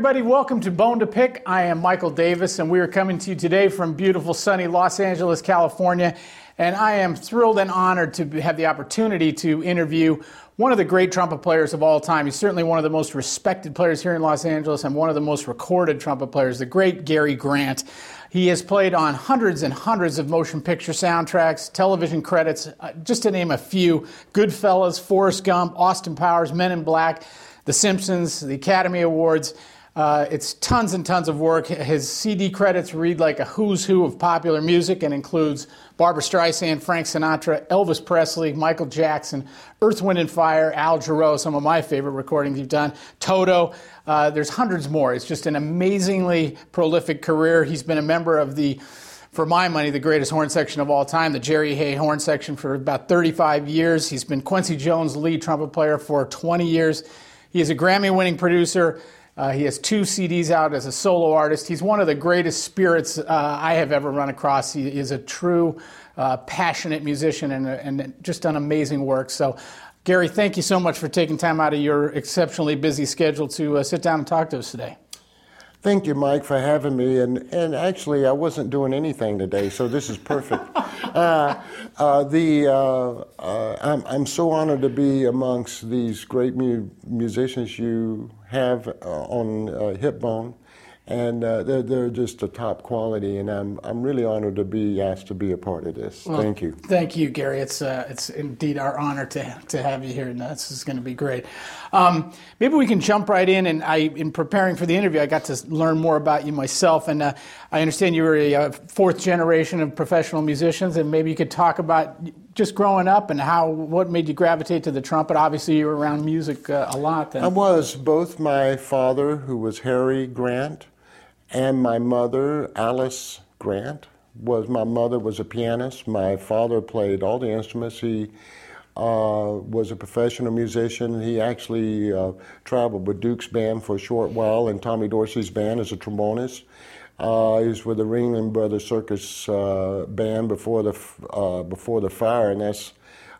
everybody. Welcome to Bone to Pick. I am Michael Davis, and we are coming to you today from beautiful, sunny Los Angeles, California. And I am thrilled and honored to have the opportunity to interview one of the great trumpet players of all time. He's certainly one of the most respected players here in Los Angeles and one of the most recorded trumpet players, the great Gary Grant. He has played on hundreds and hundreds of motion picture soundtracks, television credits, uh, just to name a few Goodfellas, Forrest Gump, Austin Powers, Men in Black. The Simpsons, the Academy Awards. Uh, it's tons and tons of work. His CD credits read like a who's who of popular music and includes Barbra Streisand, Frank Sinatra, Elvis Presley, Michael Jackson, Earth, Wind, and Fire, Al Jarreau, some of my favorite recordings you've done, Toto. Uh, there's hundreds more. It's just an amazingly prolific career. He's been a member of the for my money, the greatest horn section of all time, the Jerry Hey horn section for about 35 years. He's been Quincy Jones' lead trumpet player for 20 years. He is a Grammy winning producer. Uh, he has two CDs out as a solo artist. He's one of the greatest spirits uh, I have ever run across. He is a true, uh, passionate musician and, and just done amazing work. So, Gary, thank you so much for taking time out of your exceptionally busy schedule to uh, sit down and talk to us today. Thank you, Mike, for having me. And, and actually, I wasn't doing anything today, so this is perfect. uh, uh, the, uh, uh, I'm, I'm so honored to be amongst these great mu- musicians you have uh, on uh, Hipbone and uh, they're, they're just a top quality, and I'm, I'm really honored to be asked to be a part of this. Well, thank you. Thank you, Gary. It's, uh, it's indeed our honor to, to have you here, and this is going to be great. Um, maybe we can jump right in, and I, in preparing for the interview, I got to learn more about you myself, and uh, I understand you were a, a, fourth generation of professional musicians, and maybe you could talk about just growing up and how what made you gravitate to the trumpet. Obviously, you were around music uh, a lot. Then. I was. Both my father, who was Harry Grant, and my mother, Alice Grant, was my mother was a pianist. My father played all the instruments. He uh, was a professional musician. He actually uh, traveled with Duke's band for a short while and Tommy Dorsey's band as a trombonist. Uh, he was with the Ringling Brothers Circus uh, band before the uh, before the fire, and that's.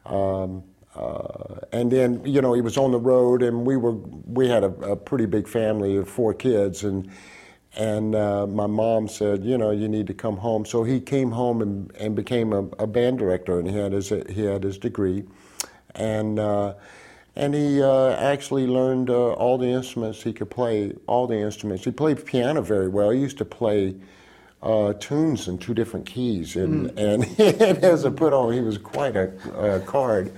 Um, uh, and then you know he was on the road, and we were we had a, a pretty big family of four kids, and and uh, my mom said, you know, you need to come home. So he came home and, and became a, a band director, and he had his he had his degree, and uh, and he uh, actually learned uh, all the instruments he could play. All the instruments. He played piano very well. He used to play uh, tunes in two different keys, and mm. and as a put on, he was quite a, a card,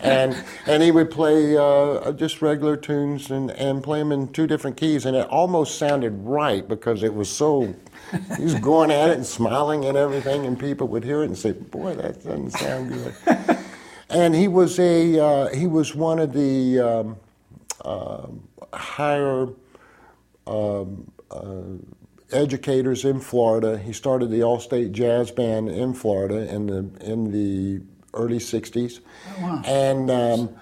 and and he would play uh, just regular tunes and and play them in two different keys, and it almost sounded right because it was so. He was going at it and smiling and everything, and people would hear it and say, "Boy, that doesn't sound good." and he was a uh, he was one of the um, uh, higher. Um, uh, educators in Florida. He started the All-State Jazz Band in Florida in the in the early '60s, oh, wow. and um,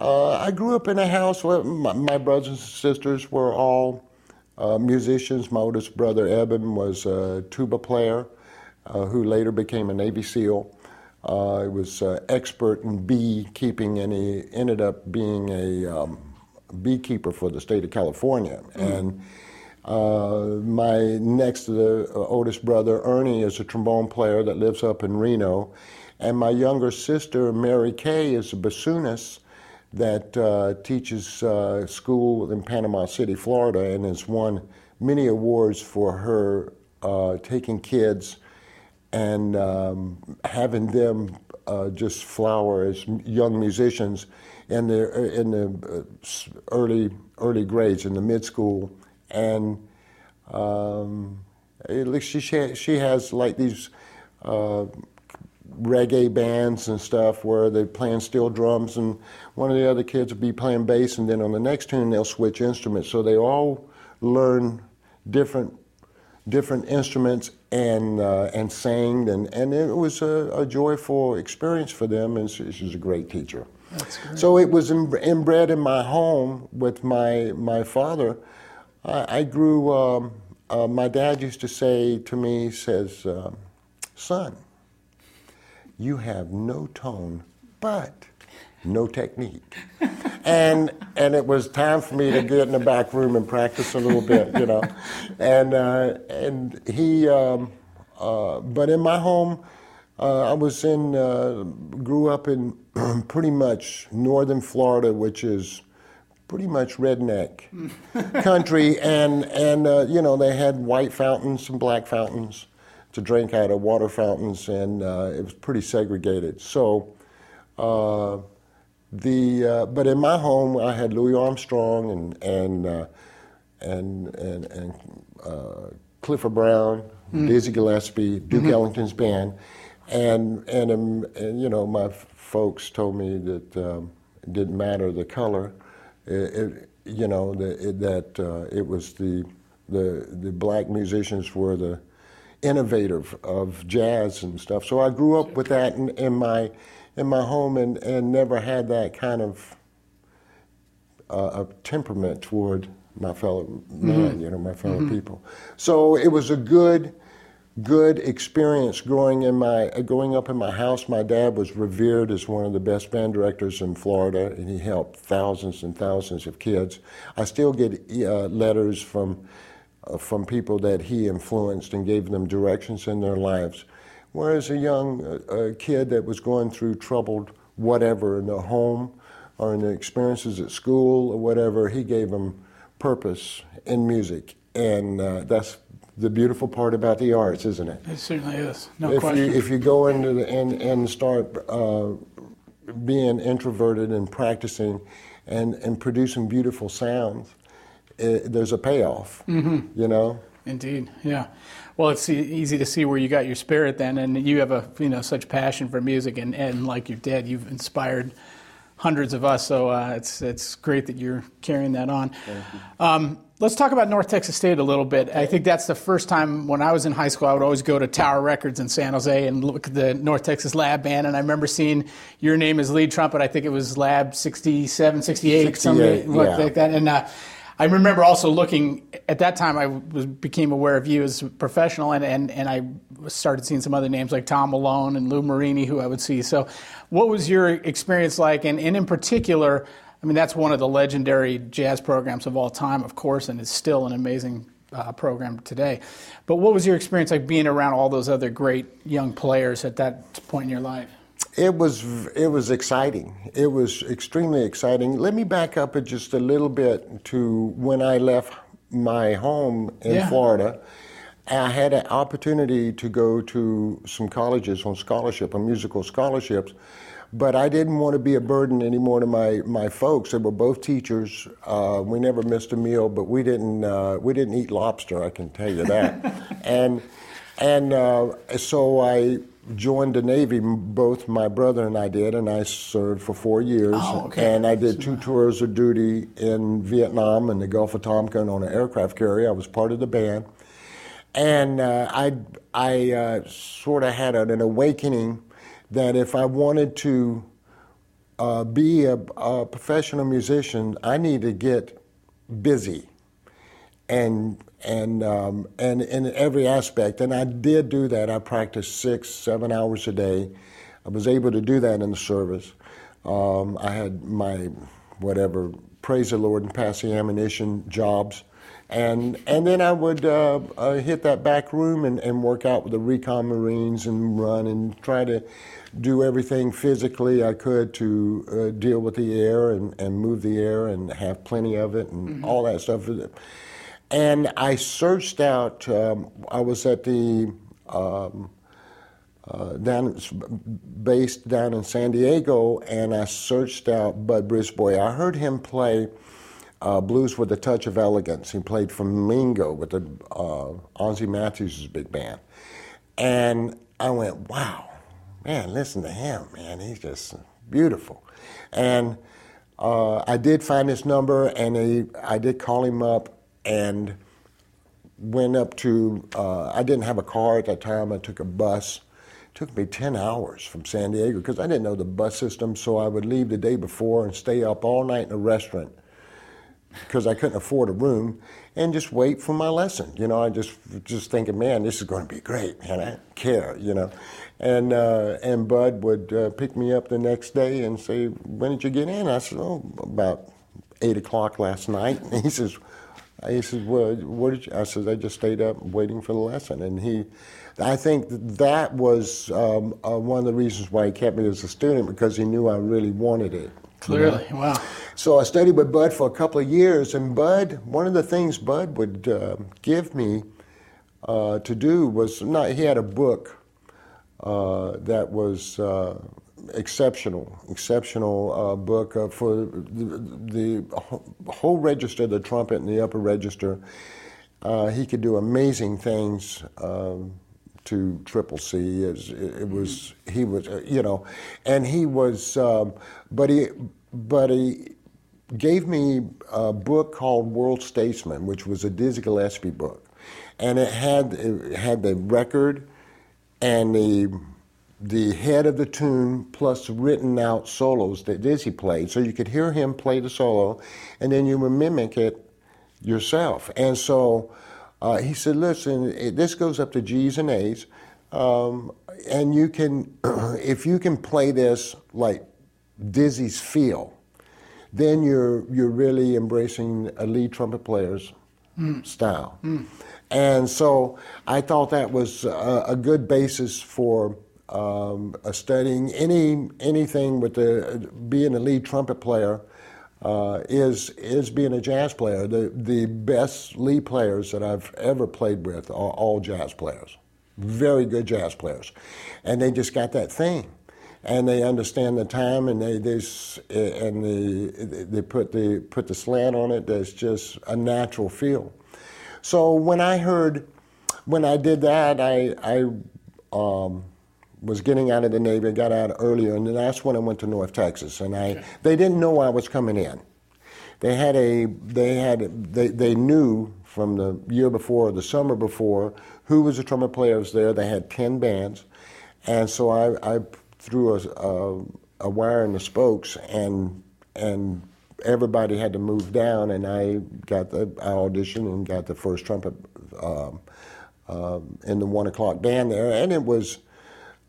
uh, I grew up in a house where my, my brothers and sisters were all uh, musicians. My oldest brother Eben was a tuba player, uh, who later became a Navy SEAL. Uh, he was uh, expert in beekeeping, and he ended up being a um, beekeeper for the state of California. Mm. And uh, my next the uh, oldest brother, Ernie, is a trombone player that lives up in Reno. And my younger sister, Mary Kay, is a bassoonist that uh, teaches uh, school in Panama City, Florida, and has won many awards for her uh, taking kids and um, having them just flower as young musicians in the in the early early grades in the mid school and um, she she has like these uh, reggae bands and stuff where they're playing steel drums, and one of the other kids will be playing bass, and then on the next tune they'll switch instruments. So they all learn different different instruments and uh, and sang, and, and it was a, a, joyful experience for them, and she, she's a great teacher. So it was inbred in my home with my my father I, I grew, um, uh, my dad used to say to me, he says, uh, son, you have no tone, but no technique. and and it was time for me to get in the back room and practice a little bit, you know. And uh, and he, um, uh, but in my home, uh, I was in, uh, grew up in pretty much northern Florida, which is pretty much redneck country, and and uh, you know they had white fountains and black fountains to drink out of water fountains, and uh, it was pretty segregated. So. The uh, but in my home I had Louis Armstrong and and uh, and and, and uh, Clifford Brown, mm. Dizzy Gillespie, Duke mm-hmm. Ellington's band, and and, um, and, you know my f- folks told me that um, it didn't matter the color, it, it, you know the, it, that uh, it was the the the black musicians were the innovative of jazz and stuff. So I grew up with that in, in my in my home and, and never had that kind of uh, temperament toward my fellow man, mm-hmm. you know, my fellow mm-hmm. people. So it was a good, good experience growing in my growing up in my house. My dad was revered as one of the best band directors in Florida, and he helped thousands and thousands of kids. I still get uh, letters from uh, from people that he influenced and gave them directions in their lives. Whereas a young uh, kid that was going through troubled whatever in the home or in the experiences at school or whatever, he gave them purpose in music. And uh, that's the beautiful part about the arts, isn't it? It certainly is. No if question. You, if you go into the, and, and start uh, being introverted and practicing and, and producing beautiful sounds, it, there's a payoff, mm-hmm. you know? Indeed, yeah. Well, it's easy to see where you got your spirit then, and you have a you know such passion for music, and, and like your dad, you've inspired hundreds of us. So uh, it's it's great that you're carrying that on. Let's talk about North Texas State a little bit. I think that's the first time when I was in high school, I would always go to Tower Records in San Jose and look at the North Texas Lab Band. And I remember seeing your name as lead trumpet. I think it was Lab 67, 68, 68 something yeah. like that. And uh, I remember also looking at that time. I was, became aware of you as a professional, and, and and I started seeing some other names like Tom Malone and Lou Marini, who I would see. So, what was your experience like? And, and in particular, I mean, that's one of the legendary jazz programs of all time, of course, and it's still an amazing uh, program today. But what was your experience like being around all those other great young players at that point in your life? It was it was exciting. It was extremely exciting. Let me back up just a little bit to when I left my home in yeah. Florida. I had an opportunity to go to some colleges on scholarship, on musical scholarships, but I didn't want to be a burden anymore to my, my folks. They were both teachers. Uh, we never missed a meal, but we didn't uh, we didn't eat lobster. I can tell you that. and and uh, so I joined the Navy. Both my brother and I did, and I served for four years. Oh, okay. And I did two tours of duty in Vietnam and the Gulf of Tonkin on an aircraft carrier. I was part of the band, and uh, I I uh, sort of had an, awakening that if I wanted to uh, be a, a professional musician, I need to get busy and and um, and in every aspect. And I did do that. I practiced six, seven hours a day. I was able to do that in the service. Um, I had my whatever praise the Lord and pass the ammunition jobs. And, and then I would uh, uh, hit that back room and, and work out with the recon Marines and run and try to do everything physically I could to uh, deal with the air and, and move the air and have plenty of it and mm-hmm. all that stuff. And I searched out, um, I was at the, um, uh, down, based down in San Diego, and I searched out Bud Brisbois. I heard him play uh, blues with a touch of elegance. He played Flamingo with the uh, Ozzie Matthews' big band. And I went, wow, man, listen to him, man. He's just beautiful. And uh, I did find his number, and he, I did call him up and went up to, uh, I didn't have a car at that time, I took a bus. It took me 10 hours from San Diego because I didn't know the bus system, so I would leave the day before and stay up all night in a restaurant because I couldn't afford a room, and just wait for my lesson. You know, I just just thinking, man, this is going to be great, man. I don't care, you know. And uh, and Bud would uh, pick me up the next day and say, when did you get in? I said, oh, about eight o'clock last night. And he says, he says, well, what did you? I said, I just stayed up waiting for the lesson. And he, I think that was um, uh, one of the reasons why he kept me as a student because he knew I really wanted it. Clearly, you know? wow. So I studied with Bud for a couple of years, and Bud, one of the things Bud would uh, give me uh, to do was not. He had a book uh, that was uh, exceptional, exceptional uh, book uh, for the, the, whole register, the trumpet and the upper register. he could do amazing things. Um, to Triple C. It, it was he was you know, and he was, um, but he but he gave me a book called World Statesman, which was a Dizzy Gillespie book, and it had it had the record and the the head of the tune plus written out solos that Dizzy played, so you could hear him play the solo, and then you would mimic it yourself. And so uh, he said, "Listen, it, this goes up to G's and A's." Um, and you can, if you can play this like Dizzy's feel, then you're you're really embracing a lead trumpet player's mm. style. Mm. And so I thought that was a, a good basis for um, studying any anything with the being a lead trumpet player. Uh, is is being a jazz player. The the best lead players that I've ever played with are all jazz players, very good jazz players, and they just got that thing and they understand the time and they this and they they put the put the slant on it that's just a natural feel so when i heard when i did that i i um, was getting out of the navy got out earlier and that's when i went to north texas and i okay. they didn't know i was coming in they had a they had they, they knew from the year before or the summer before who was the trumpet players there they had 10 bands and so i, I threw a, a, a wire in the spokes, and and everybody had to move down, and I got the I auditioned and got the first trumpet um, uh, in the one o'clock band there, and it was.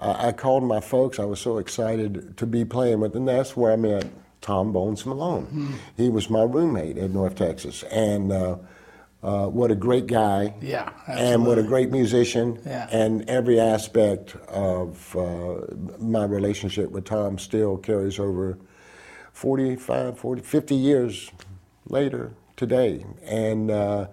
I called my folks. I was so excited to be playing with them. That's where I met Tom Bones Malone. Mm-hmm. He was my roommate at North Texas, and uh, uh, what a great guy. Yeah. Absolutely. And what a great musician. Yeah. And every aspect of uh, my relationship with Tom still carries over 45, 40, 50 years later today. And uh,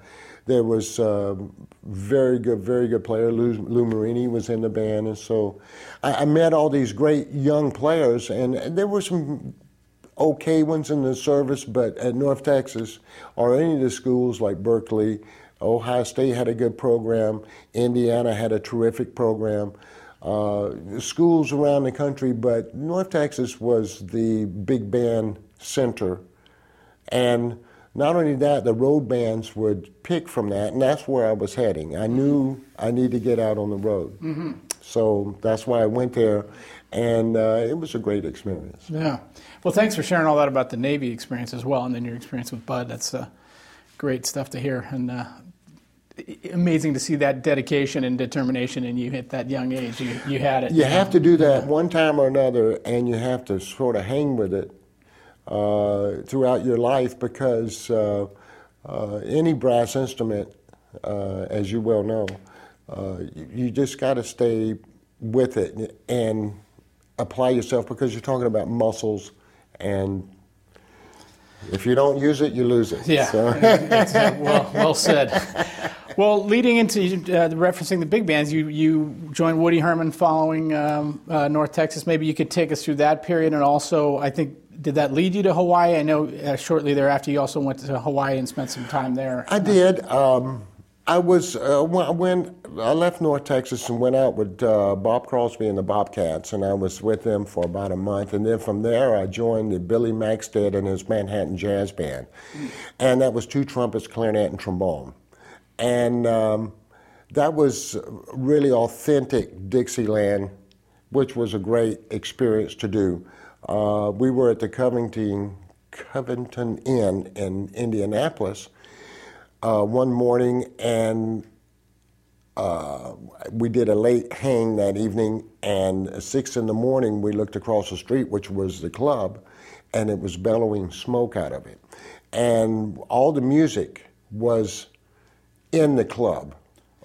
there was a very good, very good player. Lou, Lou Marini was in the band. And so I, I met all these great young players, and, and there were some okay ones in the service, but at North Texas or any of the schools like Berklee, Ohio State had a good program, Indiana had a terrific program. Uh, schools around the country, but North Texas was the big band center. And not only that, the road bands would pick from that, and that's where I was heading. I knew I needed to get out on the road. Mm-hmm. So that's why I went there, and uh, it was a great experience. Yeah. Well, thanks for sharing all that about the Navy experience as well, and then your experience with Bud. That's uh, great stuff to hear, and uh, amazing to see that dedication and determination and you at that young age. You, you had it. You have to do that one time or another, and you have to sort of hang with it uh, throughout your life because uh, uh, any brass instrument, uh, as you well know, you, you just got to stay with it and apply yourself because you're talking about muscles and if you don't use it, you lose it. Yeah, so. uh, well, well said. Well, leading into uh, referencing the big bands, you, you joined Woody Herman following um, uh, North Texas. Maybe you could take us through that period, and also, I think, did that lead you to Hawaii? I know uh, shortly thereafter you also went to Hawaii and spent some time there. I did. Um, I was uh, when I left North Texas and went out with uh, Bob Crosby and the Bobcats, and I was with them for about a month. And then from there, I joined the Billy Maxted and his Manhattan Jazz Band, and that was two trumpets, clarinet, and trombone. And um, that was really authentic Dixieland, which was a great experience to do. Uh, we were at the Covington Covington Inn in Indianapolis uh, one morning, and uh, we did a late hang that evening. And at six in the morning, we looked across the street, which was the club, and it was bellowing smoke out of it. And all the music was in the club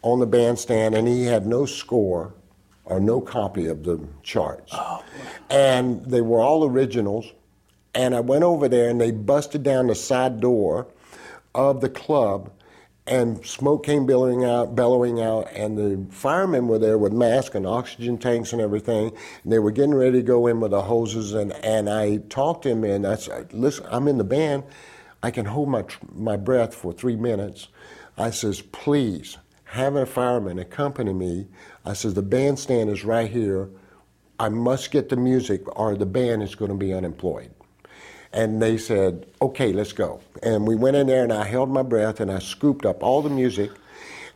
on the bandstand, and he had no score or no copy of the charts. Oh, and they were all originals. And I went over there, and they busted down the side door of the club, and smoke came billowing out, bellowing out, and the firemen were there with masks and oxygen tanks and everything. And they were getting ready to go in with the hoses, and, and I talked to him, and I said, "Listen, I'm in the band. I can hold my my breath for three minutes." I says, "Please." Have a fireman accompany me. I says, the bandstand is right here. I must get the music or the band is going to be unemployed. And they said, okay, let's go. And we went in there and I held my breath and I scooped up all the music.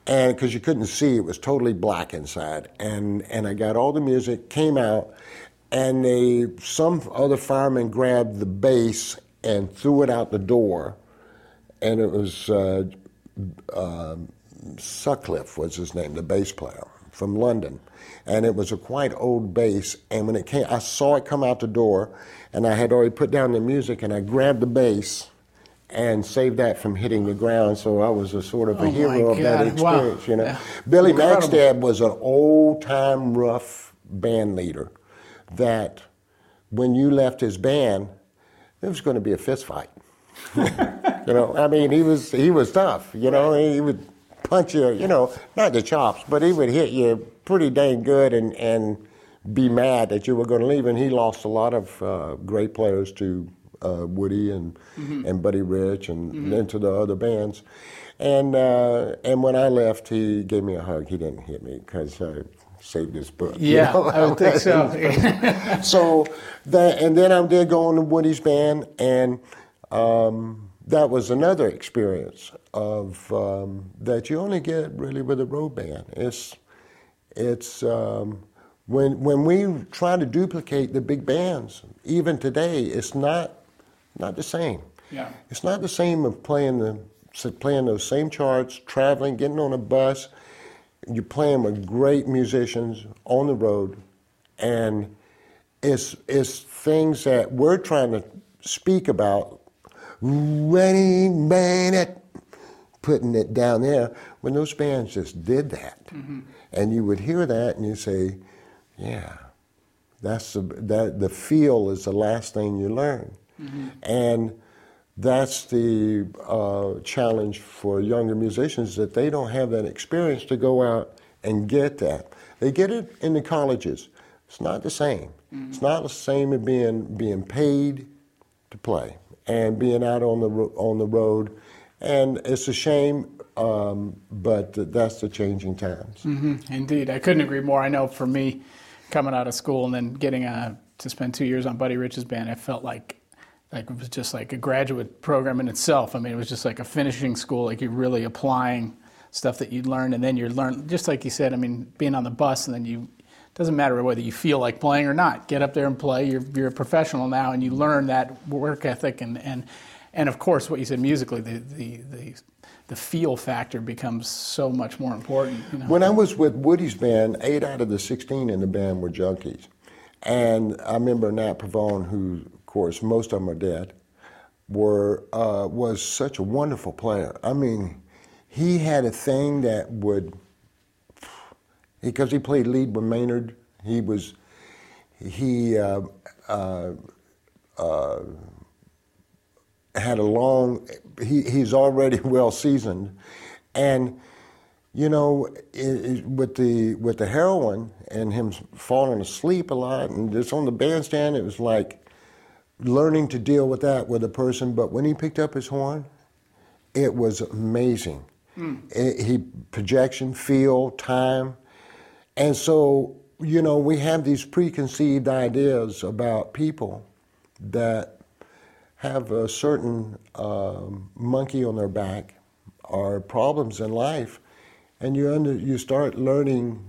And because you couldn't see, it was totally black inside. And, and I got all the music, came out, and they, some other fireman grabbed the bass and threw it out the door. And it was uh, uh, Sutcliffe was his name, the bass player from London. And it was a quite old bass. And when it came, I saw it come out the door, and I had already put down the music, and I grabbed the bass and saved that from hitting the ground. So I was a sort of a Oh, hero of that experience, Wow. you know. Yeah. Billy Incredible. Maxted was an old time rough band leader that when you left his band, there was going to be a fist fight. You know, I mean, he was he was tough. You know, he would punch you. You know, not the chops, but he would hit you pretty dang good and and be mad that you were going to leave. And he lost a lot of uh, great players to uh, Woody and and Buddy Rich and then to the other bands. And uh, and when I left, he gave me a hug. He didn't hit me because I saved his you Yeah, know? I would think so. so that and then I did go on to Woody's band, and um, that was another experience of um, that you only get really with a road band. It's it's um, when when we try to duplicate the big bands, even today, it's not not the same. Yeah. It's not the same of playing the playing those same charts, traveling, getting on a bus. You're playing with great musicians on the road, and it's it's things that we're trying to speak about. Man, it, putting it down there when those bands just did that, mm-hmm. and you would hear that and you say, yeah, that's the, that the feel is the last thing you learn, mm-hmm. and that's the uh, challenge for younger musicians that they don't have that experience to go out and get that. They get it in the colleges. It's not the same. Mm-hmm. It's not the same as being being paid to play and being out on the on the road, and it's a shame. Um, but that's the changing times. Mhm, Indeed, I couldn't agree more. I know for me, coming out of school and then getting uh to spend two years on Buddy Rich's band, I felt like like it was just like a graduate program in itself. I mean, it was just like a finishing school. Like you're really applying stuff that you learned, and then you're learn just like you said. I mean, being on the bus, and then you doesn't matter whether you feel like playing or not. Get up there and play. You're you're a professional now, and you learn that work ethic and and and of course what you said musically, the the the, the feel factor becomes so much more important. You know? When I was with Woody's band, eight out of the 16 in the band were junkies. And I remember Nat Pavone, who, of course, most of them are dead, were, uh, was such a wonderful player. I mean, he had a thing that would, because he played lead with Maynard, he was, he uh, uh, uh, had a long, he, he's already well seasoned. And you know, i i with the with the heroin and him falling asleep a lot, and just on the bandstand, it was like learning to deal with that with a person. But when he picked up his horn, it was amazing. It- he projection, feel, time, and so you know we have these preconceived ideas about people that have a certain um, monkey on their back or problems in life, and you under, you start learning,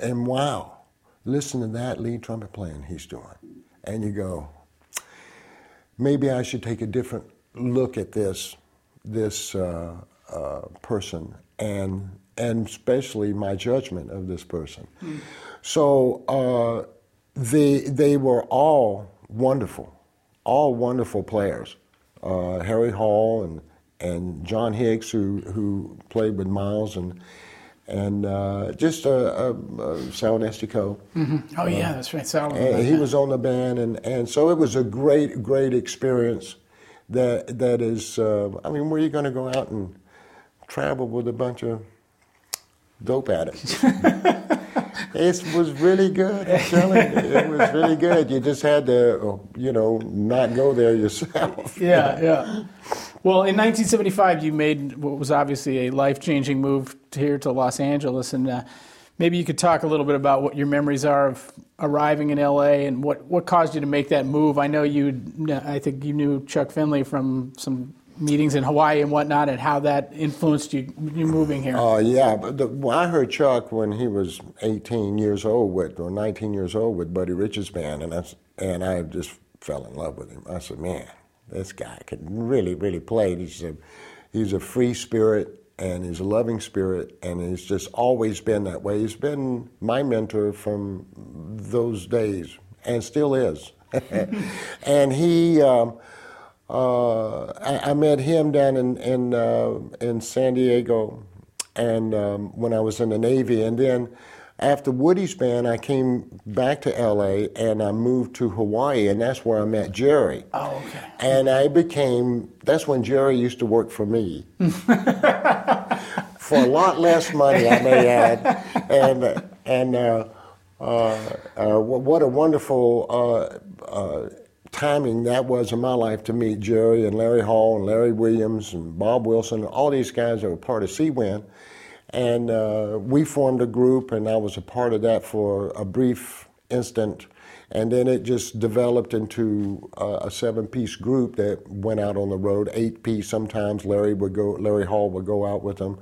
and wow, listen to that lead trumpet playing he's doing, and you go, maybe I should take a different look at this this uh, uh, person and and especially my judgment of this person. Mm. So uh, they they were all wonderful, all wonderful players. Uh, Harry Hall and and John Hicks, who who played with Miles and and uh, just uh, uh, Sal Nistico. Mm-hmm. Oh yeah, that's right, Sal. he was on the band, and, and so it was a great great experience. That that is, uh, I mean, where are you going to go out and travel with a bunch of dope addicts? it it was really good. I'm telling you, it was really good. You just had to, you know, not go there yourself. Yeah, yeah. Well, in 1975, you made what was obviously a life changing move here to Los Angeles. And uh, maybe you could talk a little bit about what your memories are of arriving in LA and what, what caused you to make that move. I know you, I think you knew Chuck Findley from some meetings in Hawaii and whatnot, and how that influenced you, you moving here. Oh, uh, yeah. The, well, I heard Chuck when he was 18 years old with, or 19 years old with Buddy Rich's band, and I, and I just fell in love with him. I said, man, this guy can really, really play. He's a, he's a free spirit and he's a loving spirit, and he's just always been that way. He's been my mentor from those days, and still is. and he, um, uh, I, I, met him down in in, uh, in San Diego, and um, when I was in the Navy, and then after Woody's band, I came back to LA and I moved to Hawaii, and that's where I met Jerry. Oh, okay. And I became, that's when Jerry used to work for me. for a lot less money, I may add. And, and uh, uh, uh, what a wonderful uh, uh, timing that was in my life to meet Jerry and Larry Hall and Larry Williams and Bob Wilson, and all these guys that were part of Seawind. And uh, we formed a group, and I was a part of that for a brief instant. And then it just developed into uh, a seven-piece group that went out on the road. Eight-piece sometimes. Larry would go. Larry Hall would go out with them.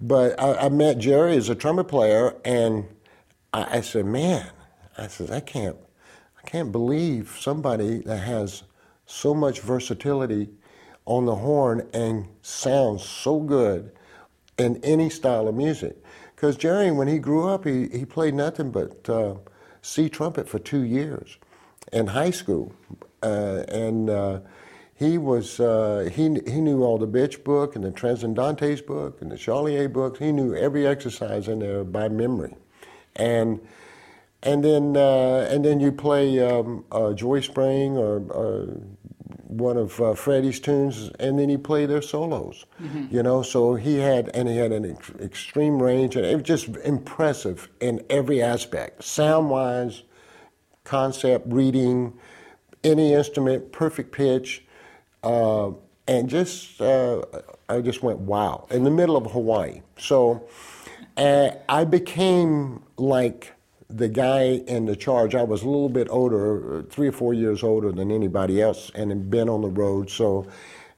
But I, I met Jerry as a trumpet player, and I, I said, "Man," I said, "I can't, can't believe somebody that has so much versatility on the horn and sounds so good." in any style of music. Because Jerry, when he grew up, he, he played nothing but uh, C trumpet for two years in high school. Uh, and uh, he was uh, he, he knew all the Bitsch book and the Transcendantes book and the Charlier books. He knew every exercise in there by memory. And and then uh, and then you play um, uh, Joy Spring or, or one of uh, Freddie's tunes, and then he played their solos. Mm-hmm. You know, so he had and he had an ex- extreme range, and it was just impressive in every aspect, sound wise, concept, reading, any instrument, perfect pitch, uh, and just uh, I just went wow in the middle of Hawaii. So uh, I became like the guy in the charge, I was a little bit older, three or four years older than anybody else, and had been on the road. So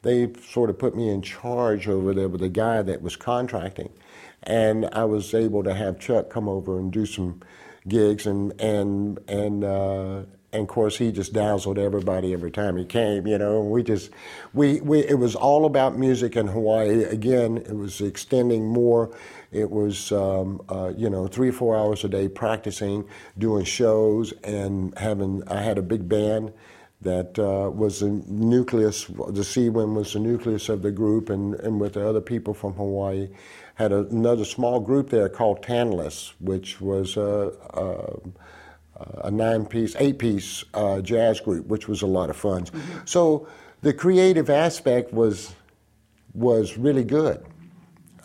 they sort of put me in charge over there with the guy that was contracting. And I was able to have Chuck come over and do some gigs, and and and uh, and of course he just dazzled everybody every time he came. You know, we just we we it was all about music in Hawaii. Again, it was extending more it was, um, uh, you know, three or four hours a day practicing, doing shows, and having. I had a big band that uh, was the nucleus. The Seawind was the nucleus of the group, and, and with the other people from Hawaii, had a, another small group there called Tantalus, which was a, a, a nine-piece, eight-piece uh, jazz group, which was a lot of fun. Mm-hmm. So the creative aspect was was really good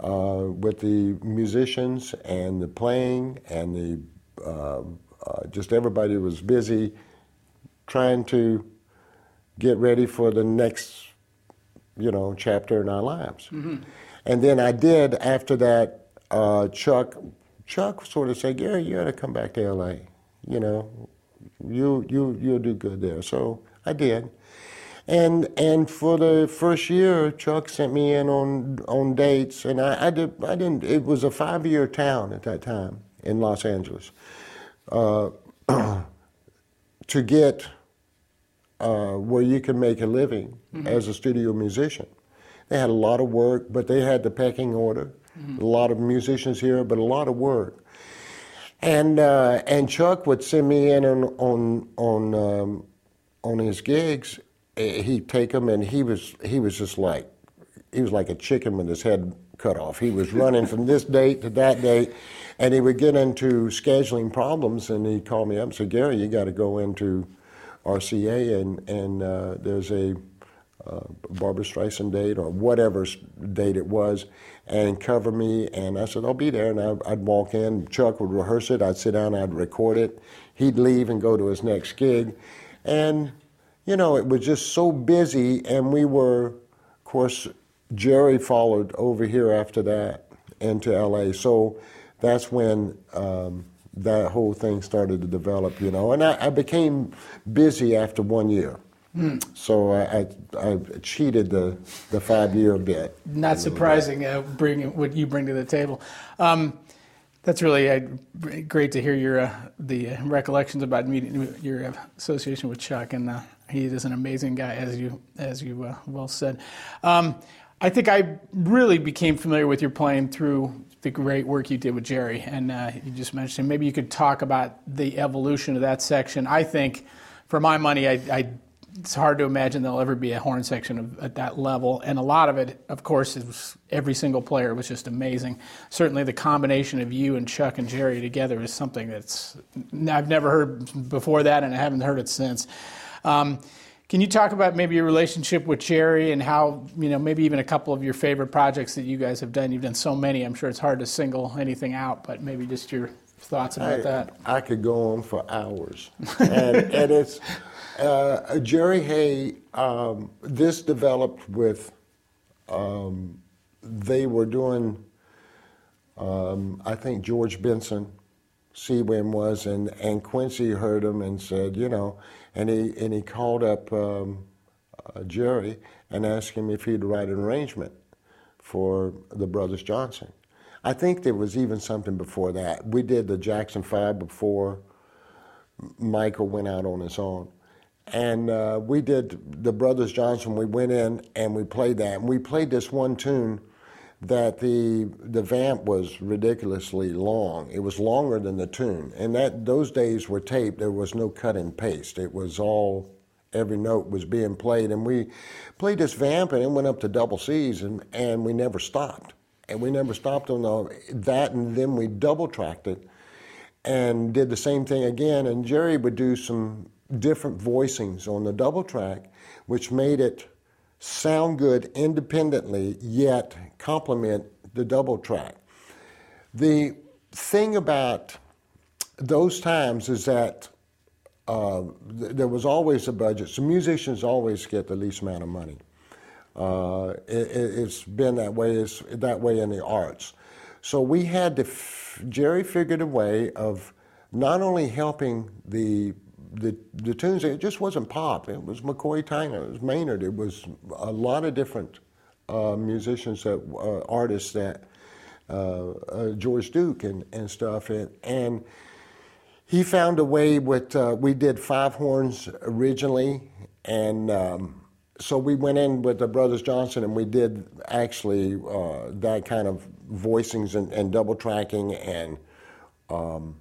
uh, with the musicians and the playing and the uh, uh, just everybody was busy trying to get ready for the next you know chapter in our lives. Mm-hmm. And then I did after that. Uh, Chuck Chuck sort of said, "Gary, you ought to come back to L.A. You know, you you you'll do good there." So I did. And and for the first year, Chuck sent me in on on dates, and I, I did I didn't. It was a five year town at that time in Los Angeles. Uh, to get uh, where you can make a living mm-hmm. as a studio musician. They had a lot of work, but they had the pecking order. Mm-hmm. A lot of musicians here, but a lot of work. And uh, and Chuck would send me in on on on, um, on his gigs. He'd take and he was he was just like he was like a chicken with his head cut off. He was running from this date to that date, and he would get into scheduling problems. And he'd call me up and say, "Gary, you got to go into RCA, and and uh, there's a uh, Barbra Streisand date or whatever date it was, and cover me. And I said, I'll be there. And I, I'd walk in. Chuck would rehearse it. I'd sit down. I'd record it. He'd leave and go to his next gig, and you know it was just so busy. And we were, of course, Jerry followed over here after that into LA. So that's when. Um, that whole thing started to develop, you know, and I, I became busy after one year. Mm. So I, I, I, cheated the, the five year bit. Not surprising, uh, bring what you bring to the table. Um, that's really uh, great to hear your uh, the recollections about meeting, your association with Chuck, and uh, he is an amazing guy, as you as you uh, well said. Um, I think I really became familiar with your playing through the great work you did with Jerry, and uh, you just mentioned. Maybe you could talk about the evolution of that section. I think, for my money, I, I it's hard to imagine there'll ever be a horn section of, at that level. And a lot of it, of course, is every single player was just amazing. Certainly, the combination of you and Chuck and Jerry together is something that's I've never heard before that, and I haven't heard it since. Um, can you talk about maybe your relationship with Jerry and how, you know, maybe even a couple of your favorite projects that you guys have done? You've done so many, I'm sure it's hard to single anything out, but maybe just your thoughts about I, that. I could go on for hours. and, and it's uh, Jerry Hey, um, this developed with, um, they were doing, um, I think George Benson, Seawind was, and, and Quincy heard him and said, you know, and he, and he called up um, uh, Jerry and asked him if he'd write an arrangement for the Brothers Johnson. I think there was even something before that. We did the Jackson Five before Michael went out on his own. And uh, we did the Brothers Johnson. We went in and we played that. And we played this one tune that the the vamp was ridiculously long. It was longer than the tune. And that those days were taped. There was no cut and paste. It was all every note was being played. And we played this vamp and it went up to double C's and, and we never stopped. And we never stopped on the, that and then we double tracked it and did the same thing again. And Jerry would do some different voicings on the double track, which made it sound good independently, yet complement the double track. The thing about those times is that uh, th- there was always a budget. So musicians always get the least amount of money. Uh, it, has been that way. It's that way in the arts. So we had to. F- Jerry figured a way of not only helping the the, the tunes, it just wasn't pop. It was McCoy Tyner, it was Maynard, it was a lot of different uh, musicians, that uh, artists that, uh, uh George Duke and, and stuff. And, and he found a way with, uh, we did five horns originally, and um, so we went in with the Brothers Johnson and we did actually uh, that kind of voicings and, and double tracking and um,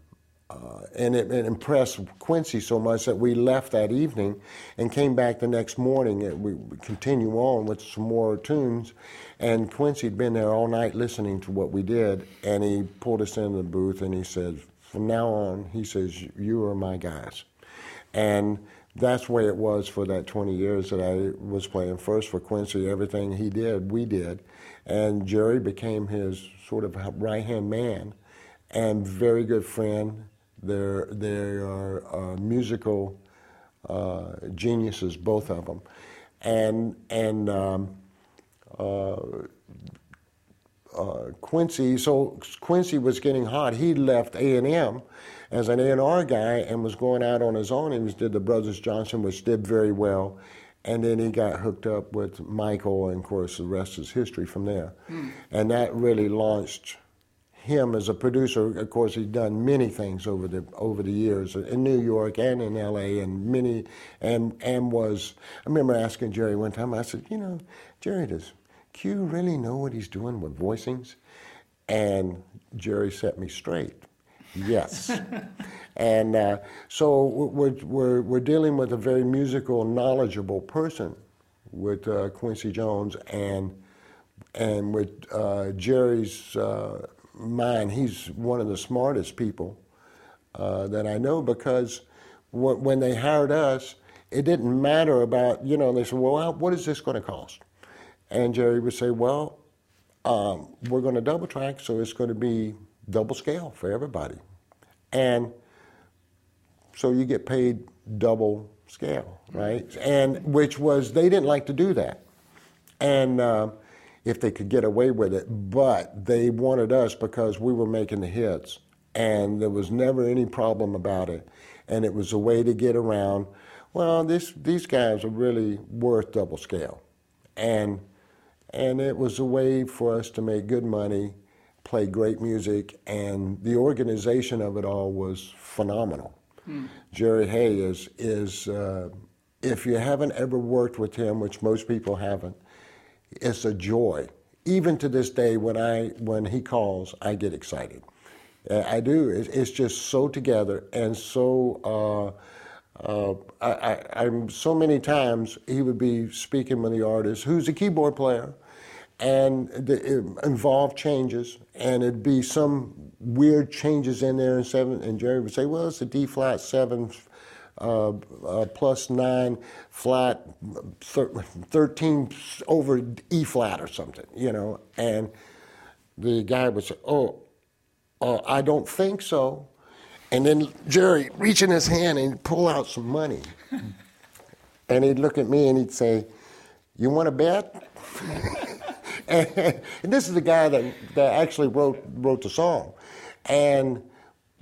uh, and it, it, impressed Quincy so much that we left that evening and came back the next morning. And we, continue on with some more tunes. And Quincy had been there all night listening to what we did. And he pulled us into the booth and he said, From now on, he says, You are my guys. And that's the way it was for that 20 years that I was playing. First for Quincy, everything he did, we did. And Jerry became his sort of right hand man and very good friend they're, they are uh, musical uh, geniuses, both of them. And, and um, uh, uh, Quincy, so Quincy was getting hot. He left A&M as an A&R guy and was going out on his own. He did the Brothers Johnson, which did very well. And then he got hooked up with Michael, and of course, the rest is history from there. Mm. And that really launched him as a producer. Of course, he's done many things over the over the years in New York and in L.A. and many and and was. I remember asking Jerry one time. I said, you know, Jerry, does Q really know what he's doing with voicings? And Jerry set me straight. Yes. and uh, so we're, we're, we're dealing with a very musical, knowledgeable person with uh, Quincy Jones and and with uh, Jerry's uh, mind, he's one of the smartest people uh, that I know because w- when they hired us, it didn't matter about, you know, they said, well, what is this going to cost? And Jerry would say, well, um, we're going to double track, so it's going to be double scale for everybody. And so you get paid double scale, right? And which was, they didn't like to do that. And uh, if they could get away with it, but they wanted us because we were making the hits. And there was never any problem about it. And it was a way to get around, well, this, these guys are really worth double scale. And, and it was a way for us to make good money, play great music, and the organization of it all was phenomenal. Hmm. Jerry Hay is, is uh, if you haven't ever worked with him, which most people haven't, it's a joy. Even to this day, when I when he calls, I get excited. I do. It's just so together and so. Uh, uh, I, am so many times he would be speaking with the artist who's a keyboard player, and the involved changes, and it'd be some weird changes in there. And seven, and Jerry would say, "Well, it's a D flat seven uh, uh, plus nine flat, thir- 13 over E flat or something, you know. And the guy would say, Oh, uh, I don't think so. And then Jerry reach in his hand and pull out some money. and he'd look at me and he'd say, You want to bet? and, and this is the guy that, that actually wrote, wrote the song. And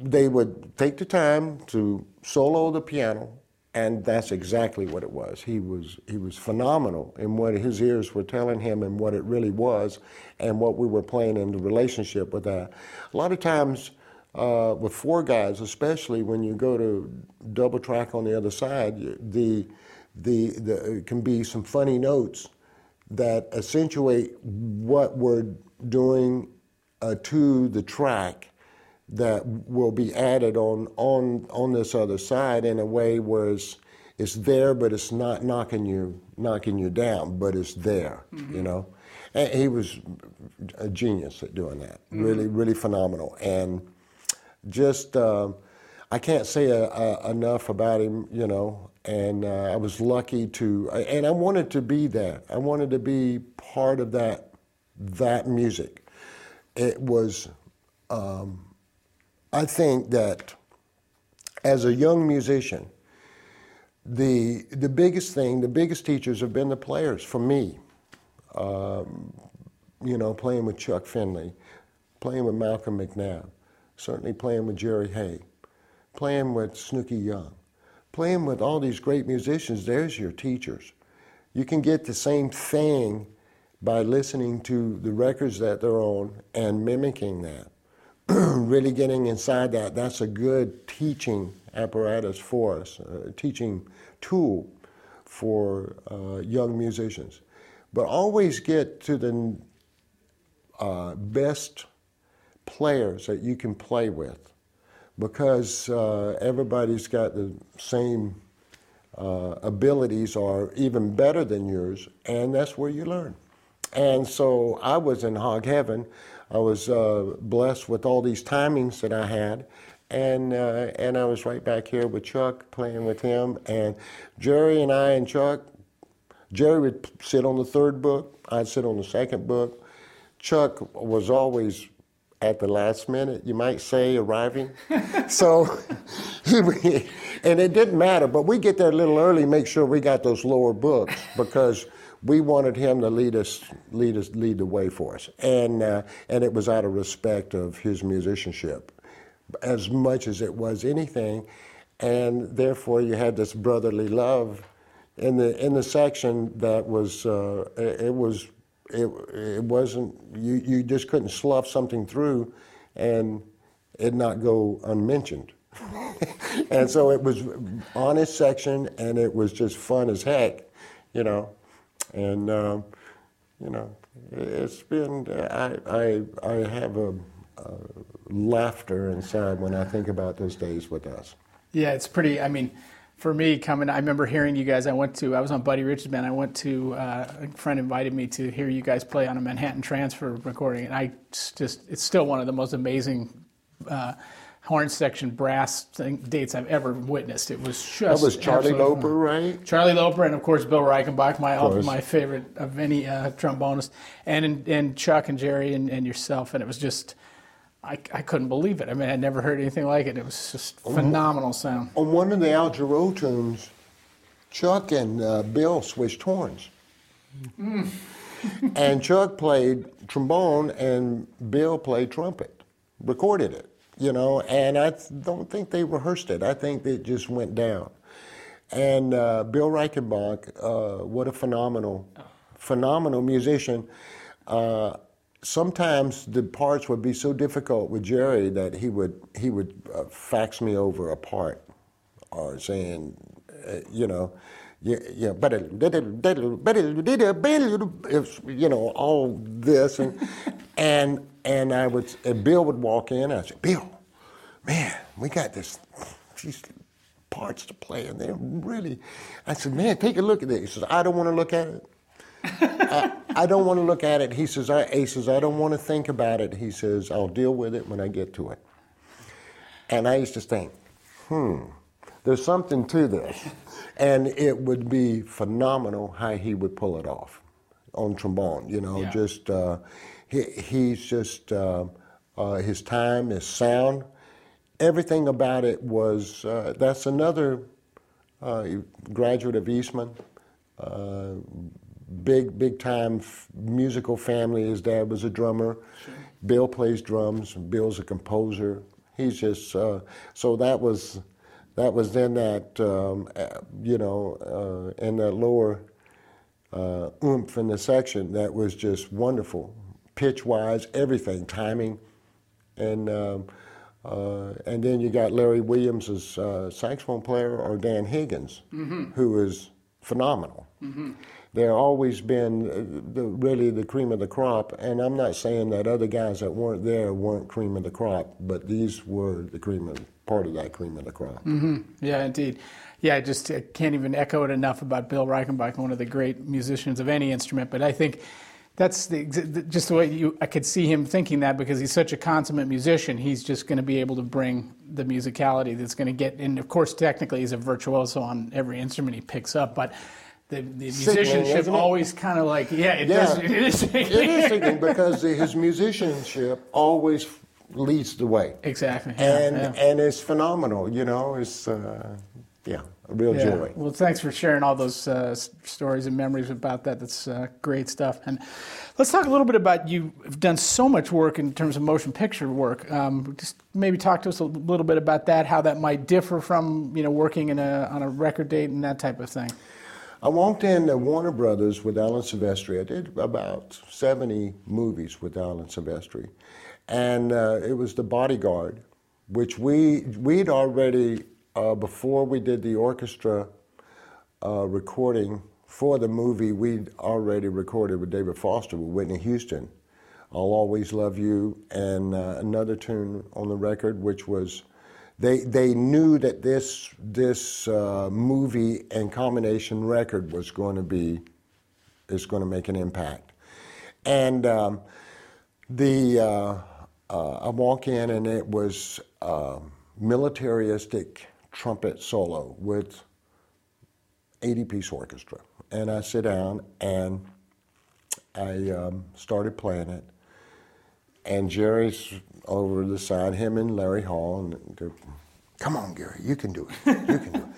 they would take the time to solo the piano, and that's exactly what it was. He was he was phenomenal in what his ears were telling him and what it really was, and what we were playing in the relationship with that. A lot of times. Uh, with four guys, especially when you go to double track on the other side, the, the, the, it can be some funny notes that accentuate what we're doing uh, to the track that will be added on on on this other side in a way where it's, it's there, but it's not knocking you knocking you down, but it's there. Mm-hmm. You know, and he was a genius at doing that. Mm-hmm. Really, really phenomenal, and just uh, I can't say a, a, enough about him. You know, and uh, I was lucky to, and I wanted to be that. I wanted to be part of that that music. It was. Um, I think that as a young musician, the, the biggest thing, the biggest teachers have been the players for me. Um, you know, playing with Chuck Findley, playing with Malcolm McNab, certainly playing with Jerry Hay, playing with Snooky Young, playing with all these great musicians. There's your teachers. You can get the same thing by listening to the records that they're on and mimicking that. really getting inside that, that's a good teaching apparatus for us, a teaching tool for uh, young musicians. But always get to the uh, best players that you can play with because uh, everybody's got the same uh, abilities or even better than yours, and that's where you learn. And so I was in hog heaven I was uh, blessed with all these timings that I had. And, uh, and I was right back here with Chuck, playing with him. And Jerry and I and Chuck, Jerry would sit on the third book, I'd sit on the second book. Chuck was always at the last minute, you might say, arriving. so, and it didn't matter, but we get there a little early, make sure we got those lower books because we wanted him to lead us, lead us, lead the way for us, and uh, and it was out of respect of his musicianship, as much as it was anything, and therefore you had this brotherly love, in the in the section that was uh, it, was it, it wasn't you you just couldn't slough something through and it not go unmentioned. and so it was honest section, and it was just fun as heck, you know. And um, you know, it's been I I I have a, a laughter inside when I think about those days with us. Yeah, it's pretty. I mean, for me coming, I remember hearing you guys. I went to. I was on Buddy Rich's band. I went to. Uh, a friend invited me to hear you guys play on a Manhattan Transfer recording, and I just. It's still one of the most amazing. Uh, horn section brass thing, dates I've ever witnessed. It was just that was Charlie Loper, right? Charlie Loper, and of course Bill Reichenbach, my my favorite of any uh, trombonist, and and Chuck and Jerry and, and yourself, and it was just. I, I couldn't believe it. I mean, I'd never heard anything like it. It was just phenomenal sound. On one of the Al Jarreau tunes, Chuck and uh, Bill switched horns. Mm. and Chuck played trombone and Bill played trumpet, recorded it you know, and I don't think they rehearsed it. I think it just went down. And uh, Bill Reichenbach, uh, what a phenomenal, phenomenal musician. Uh, sometimes the parts would be so difficult with Jerry that he would he would uh, fax me over a part, or saying, uh, you know, yeah, yeah, but you know all this and and and I would, and Bill would walk in, and I'd say, Bill, man, we got this, these parts to play, and they're really, I said, man, take a look at this. He says, I don't want to look at it. I, I, don't want to look at it. He says, I, he says, I don't want to think about it. He says, I'll deal with it when I get to it. And I used to think, hmm, there's something to this. And it would be phenomenal how he would pull it off on trombone, you know, yeah. just. Uh, he, he's just, uh, uh, his time, his sound, everything about it was, uh, that's another uh, graduate of Eastman. Uh, big, big time f- musical family. His dad was a drummer. Sure. Bill plays drums. Bill's a composer. He's just, uh, so that was, that was then that, um, you know, in that lower oomph in the section that was just wonderful pitch wise, everything, timing, and um, uh, and then you got Larry Williams as uh, saxophone player or Dan Higgins, mm-hmm. who is phenomenal. Mm-hmm. They're always been uh, the, really the cream of the crop, and I'm not saying that other guys that weren't there weren't cream of the crop, but these were the cream of part of that cream of the crop. Mm-hmm. Yeah, indeed. Yeah, I just I can't even echo it enough about Bill Reichenbach, one of the great musicians of any instrument. But I think that's the, just the way you, I could see him thinking that because he's such a consummate musician. He's just going to be able to bring the musicality that's going to get, and of course, technically, he's a virtuoso on every instrument he picks up, but the, the musicianship always kind of like, yeah, it, yeah. Does, it is. It is sickening because his musicianship always leads the way. Exactly. And, yeah. and it's phenomenal, you know, it's, uh, yeah real yeah. joy. Well, thanks for sharing all those uh, stories and memories about that. That's uh, great stuff. And let's talk a little bit about you've done so much work in terms of motion picture work. Um, just maybe talk to us a little bit about that, how that might differ from you know working in a, on a record date and that type of thing. I walked in at Warner Brothers with Alan Silvestri. I did about 70 movies with Alan Silvestri. And uh, it was The Bodyguard, which we, we'd already uh, before we did the orchestra uh, recording for the movie, we'd already recorded with David Foster with Whitney Houston. I'll Always Love You, and uh, another tune on the record, which was they they knew that this this uh, movie and combination record was going to be is going to make an impact, and um, the uh, uh, I walk in and it was militaristic trumpet solo with 80 piece orchestra. And I sit down and I um, started playing it. And Jerry's over the side, him and Larry Hall, and they're, come on, Gary, you can do it. You can do it.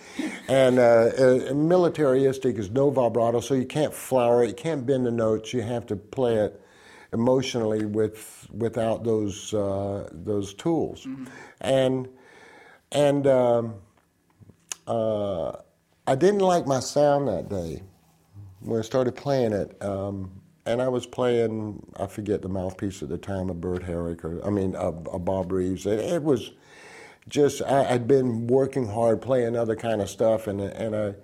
And uh, uh, militaristic is no vibrato, so you can't flower it, you can't bend the notes, you have to play it emotionally with without those uh, those tools. Mm-hmm. And and um, uh, I didn't like my sound that day when I started playing it. Um, and I was playing, I forget the mouthpiece at the time, a Bert Herrick, or I mean, a, a Bob Reeves. It, it was just, I, had been working hard playing other kind of stuff, and, and I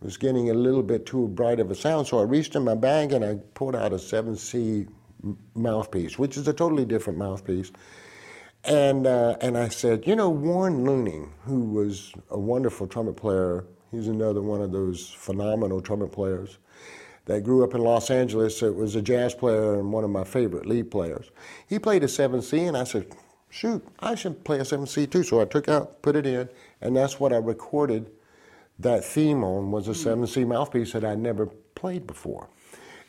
was getting a little bit too bright of a sound. So I reached in my bag and I pulled out a 7C mouthpiece, which is a totally different mouthpiece. And, uh, and I said, you know, Warren Luening, who was a wonderful trumpet player, he's another one of those phenomenal trumpet players that grew up in Los Angeles. It was a jazz player and one of my favorite lead players. He played a 7C, and I said, shoot, I should play a 7C too. So I took out, put it in, and that's what I recorded that theme on was a 7C mouthpiece that I'd never played before.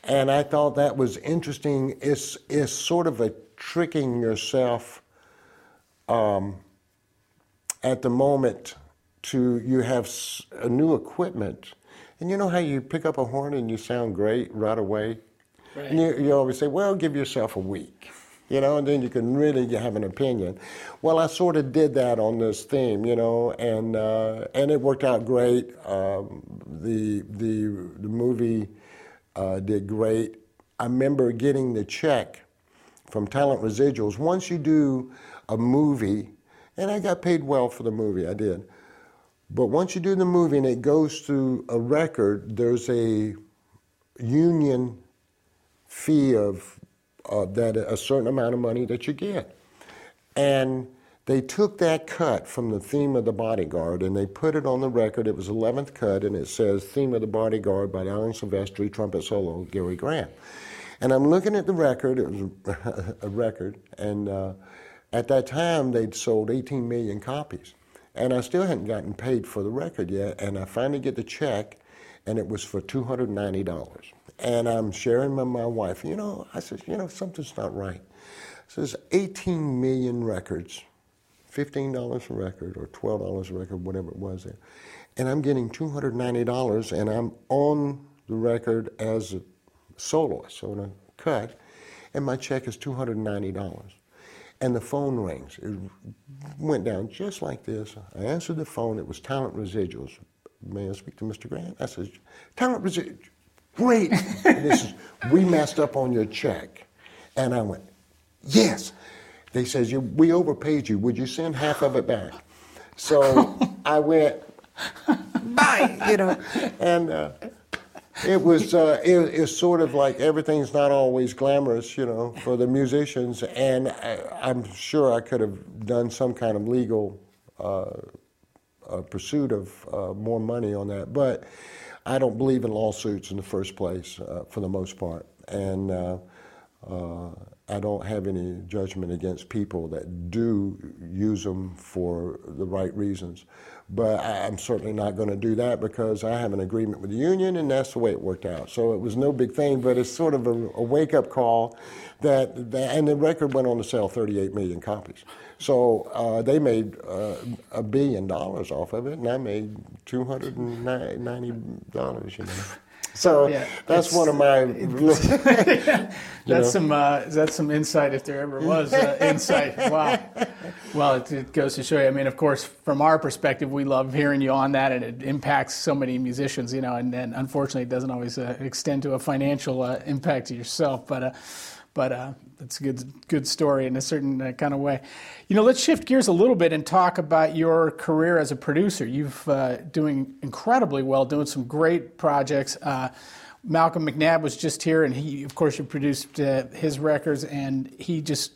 And I thought that was interesting. It's, it's sort of a tricking yourself um, at the moment to, you have a new equipment. And you know how you pick up a horn and you sound great right away? Right. And you, you always say, well, give yourself a week you know, and then you can really have an opinion. Well, I sort of did that on this theme, you know, and uh, and it worked out great. Um, the the the movie uh, did great. I remember getting the check from Talent Residuals. Once you do a movie, and I got paid well for the movie, I did. But once you do the movie and it goes through a record, there's a union fee of uh, that a certain amount of money that you get. And they took that cut from the theme of the bodyguard and they put it on the record. It was 11th cut and it says theme of the bodyguard by Alan Silvestri, trumpet solo, Gary Grant. And I'm looking at the record, it was a record, and uh, at that time they'd sold 18 million copies. And I still hadn't gotten paid for the record yet, and I finally get the check, and it was for $290. And I'm sharing with my wife, you know, I said, you know, something's not right. So there's 18 million records, $15 a record or $12 a record, whatever it was there. And I'm getting $290 and I'm on the record as a soloist, so in a cut, and my check is $290. And the phone rings. It went down just like this. I answered the phone. It was Talent Residuals. May I speak to Mr. Grant? I said, Talent Residuals great. this is, we messed up on your check. And I went, yes. They says, we overpaid you. Would you send half of it back? So I went, bye, you know. And uh, it was uh, it, it's sort of like everything's not always glamorous, you know, for the musicians. And I, am sure I could have done some kind of legal uh, uh pursuit of uh, more money on that, but I don't believe in lawsuits in the first place, uh, for the most part, and uh, I don't have any judgment against people that do use them for the right reasons. But I'm certainly not going to do that because I have an agreement with the union, and that's the way it worked out. So it was no big thing, but it's sort of a, a wake up call that, that, and the record went on to sell 38 million copies. So uh, they made uh, a billion dollars off of it, and I made two hundred and ninety dollars. You know. So yeah, that's one of my. that's know. some. Uh, that's some insight, if there ever was uh, insight. Wow. Well, it, it, goes to show you. I mean, of course, from our perspective, we love hearing you on that, and it impacts so many musicians. You know, and, and unfortunately, it doesn't always uh, extend to a financial uh, impact to yourself. But uh, but uh, it's a good, good story in a certain uh, kind of way. You know, let's shift gears a little bit and talk about your career as a producer. You've uh, doing incredibly well, doing some great projects. Uh, Malcolm McNab was just here, and he, of course, you produced uh, his records, and he just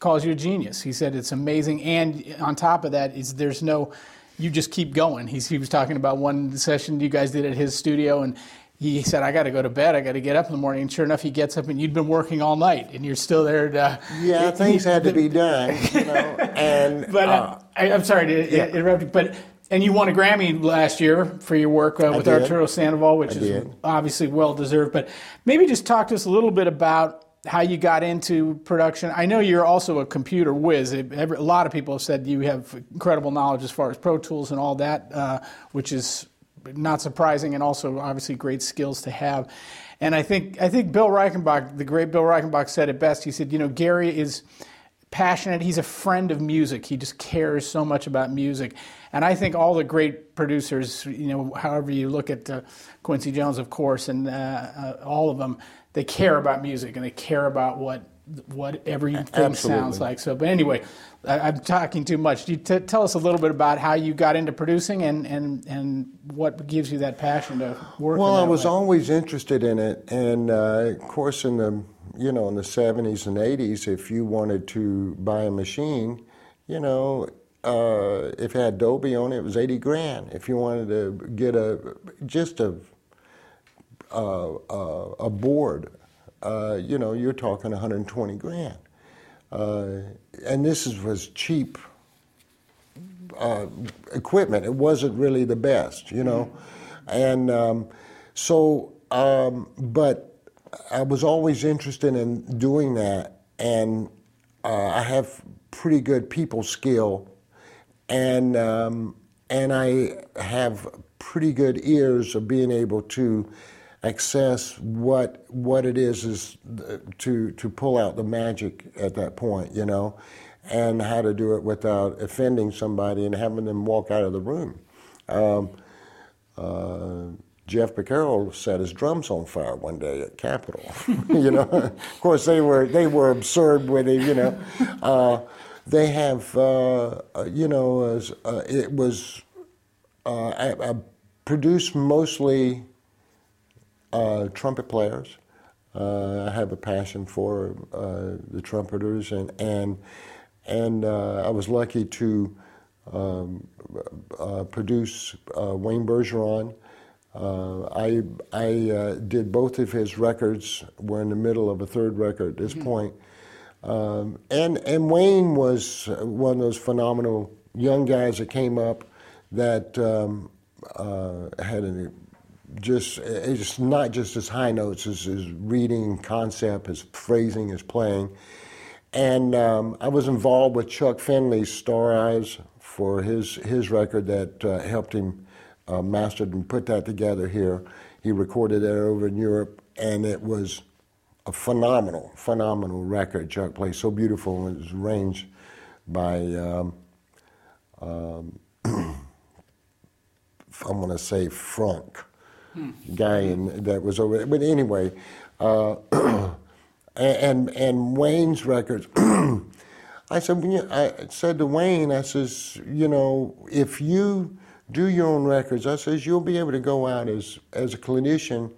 calls you a genius. He said it's amazing, and on top of that, is there's no you just keep going. He's, he was talking about one session you guys did at his studio, and he said, I got to go to bed. I got to get up in the morning. And sure enough, he gets up and you'd been working all night and you're still there. To, yeah, things had to be done, you know. And, but uh, uh, I, am sorry to yeah. interrupt you, but and you won a Grammy last year for your work uh, with Arturo Sandoval, which I is did. obviously well deserved. But maybe just talk to us a little bit about how you got into production. I know you're also a computer whiz. A lot of people have said you have incredible knowledge as far as Pro Tools and all that, uh, which is not surprising, and also obviously great skills to have. And I think I think Bill Reichenbach, the great Bill Reichenbach, said it best. He said, you know, Gary is passionate. He's a friend of music. He just cares so much about music. And I think all the great producers, you know, however you look at uh, Quincy Jones, of course, and uh, uh, all of them, they care about music and they care about what what everything Absolutely. sounds like. So, but anyway, I, am talking too much. You t- tell us a little bit about how you got into producing and and and what gives you that passion to work? Well, I was way? always interested in it, and uh, of course, in the you know in the '70s and '80s, if you wanted to buy a machine, you know. Uh, if it had Dolby on it, it was 80 grand. If you wanted to get a just a uh, uh, a board, uh, you know, you're talking 120 grand. Uh, and this is, was cheap uh, equipment. It wasn't really the best, you know. And um, so, um, but I was always interested in doing that, and uh, I have pretty good people skill, and um, and I have pretty good ears of being able to access what what it is is to to pull out the magic at that point, you know, and how to do it without offending somebody and having them walk out of the room. Um, uh, Jeff Becerra set his drums on fire one day at Capitol. you know, of course they were they were absurd with it. You know, uh, they have uh, uh you know uh, it was uh, produced mostly uh, trumpet players. Uh, I have a passion for uh, the trumpeters, and and and uh, I was lucky to um, uh, produce uh, Wayne Bergeron. I I did both of his records. We're in the middle of a third record at this mm-hmm. point. Um, and and Wayne was one of those phenomenal young guys that came up that um, had an just it's not just his high notes, his, his reading concept, his phrasing, his playing. And um, I was involved with Chuck Findley's Star Eyes for his his record that uh, helped him uh, master and put that together here. He recorded it over in Europe, and it was a phenomenal, phenomenal record. Chuck played so beautiful. and It was arranged by. Um, um, I'm going to say Franck guy in, that was over. But anyway, uh, and and Wayne's records. I said, I said to Wayne, I says, you know, if you do your own records, I says you'll be able to go out as as a clinician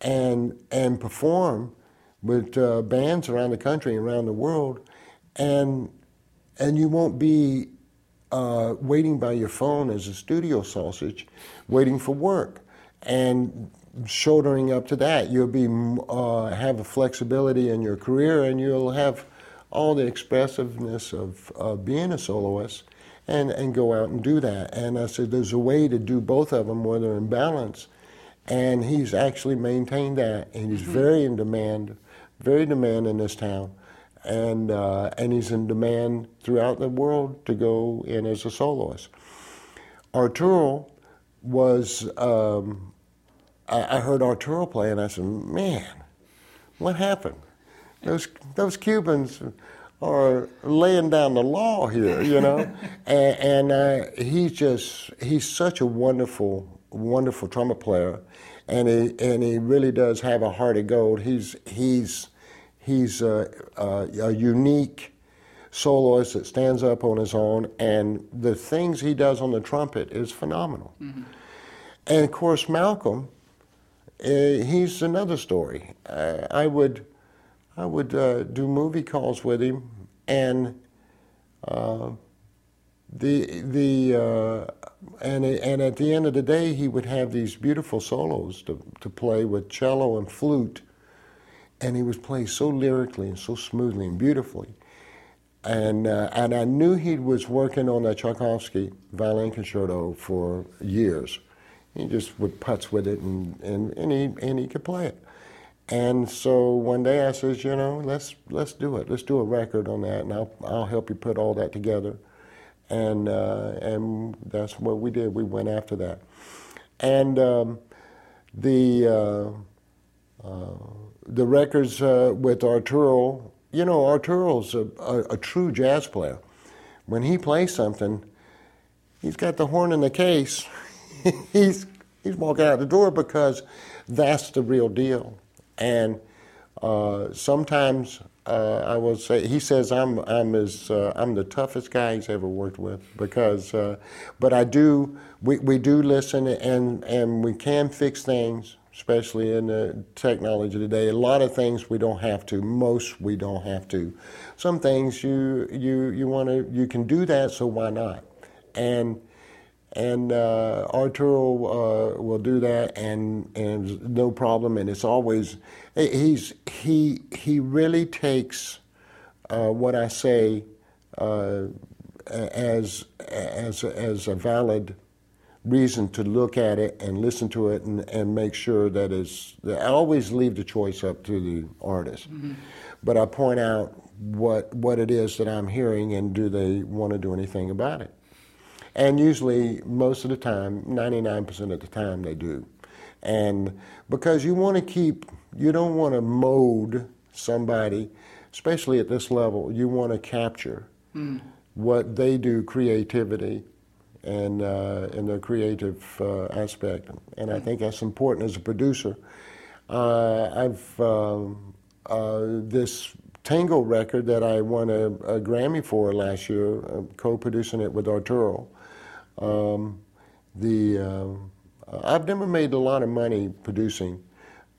and and perform with uh, bands around the country and around the world, and and you won't be uh, waiting by your phone as a studio sausage, waiting for work and shouldering up to that, you'll be uh, have a flexibility in your career, and you'll have all the expressiveness of uh, being a soloist, and and go out and do that. And I said, there's a way to do both of them where they're in balance, and he's actually maintained that, and he's mm-hmm. very in demand, very demand in this town. And uh, and he's in demand throughout the world to go in as a soloist. Arturo was um, I, I, heard Arturo play, and I said, "Man, what happened? Those those Cubans are laying down the law here, you know." and, and uh, he's just he's such a wonderful wonderful trumpet player, and he and he really does have a heart of gold. He's he's he's a, a, a unique soloist that stands up on his own, and the things he does on the trumpet is phenomenal. Mm-hmm. And of course, Malcolm, uh, he's another story. Uh, I would, I would uh, do movie calls with him, and uh, the the uh, and and at the end of the day, he would have these beautiful solos to to play with cello and flute, and he would play so lyrically and so smoothly and beautifully and uh, and I knew he was working on that Tchaikovsky violin concerto for years. He just would putz with it, and, and, and he and he could play it. And so one day I says, you know, let's let's do it. Let's do a record on that, and I'll I'll help you put all that together. And uh, and that's what we did. We went after that, and um, the uh, uh the records uh, with Arturo you know, Arturo's a, a, a true jazz player. When he plays something, he's got the horn in the case. he's he's walking out the door because that's the real deal. And uh, sometimes uh, I will say he says I'm I'm his uh, I'm the toughest guy he's ever worked with because uh, but I do we, we do listen and and we can fix things especially in the technology today a lot of things we don't have to most we don't have to some things you you you want to you can do that so why not and and uh, Arturo uh, will do that, and and no problem. And it's always he's he he really takes uh, what I say uh, as as as a valid reason to look at it and listen to it and, and make sure that is I always leave the choice up to the artist. Mm-hmm. But I point out what what it is that I'm hearing and do they want to do anything about it. And usually, most of the time, 99% of the time, they do. And because you want to keep, you don't want to mold somebody, especially at this level, you want to capture mm. what they do, creativity, and uh, in their creative uh, aspect. And I think that's important as a producer. Uh, I've um, uh, this tango record that I won a, a Grammy for last year, co-producing it with Arturo. Um, the uh, I've never made a lot of money producing.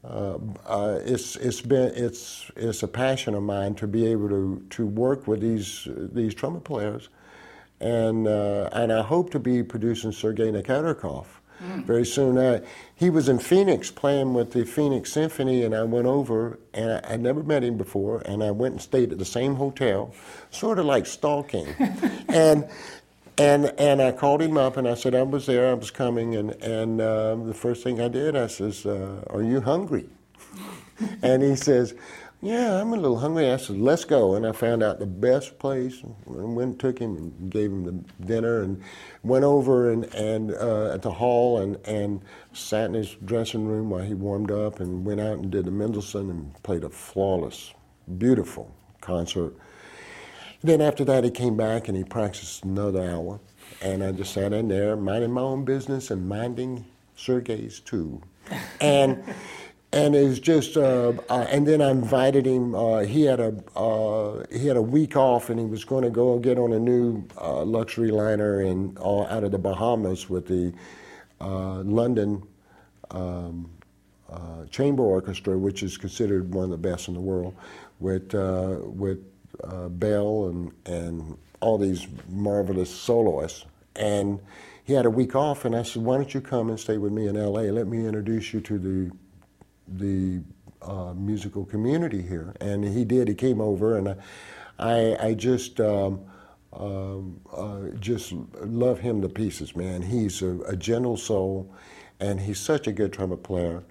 Uh, it's it's been it's it's a passion of mine to be able to to work with these these trumpet players, and uh, and I hope to be producing Sergei Nakariakov mm. very soon. Uh, he was in Phoenix playing with the Phoenix Symphony, and I went over, and I, I never met him before, and I went and stayed at the same hotel, sort of like stalking, and and and I called him up and I said I was there, I was coming, and and uh, the first thing I did, I says, uh, "Are you hungry?" and he says, "Yeah, I'm a little hungry." I said, "Let's go." And I found out the best place, and went took him and gave him the dinner, and went over and and uh, at the hall and and sat in his dressing room while he warmed up, and went out and did the Mendelssohn and played a flawless, beautiful concert then after that, he came back and he practiced another hour. And I just sat in there, minding my own business and minding Sergei's too. And and was just, uh, uh, and then I invited him. Uh, he had a uh, he had a week off, and he was going to go and get on a new uh, luxury liner and out of the Bahamas with the uh, London um, Chamber Orchestra, which is considered one of the best in the world, with with uh, Bell and, and all these marvelous soloists. And he had a week off, and I said, "Why don't you come and stay with me in L.A.? Let me introduce you to the the uh, musical community here." And he did. He came over, and I I, just um, uh, uh, just love him to pieces, man. He's a, a gentle soul, and he's such a good trumpet player.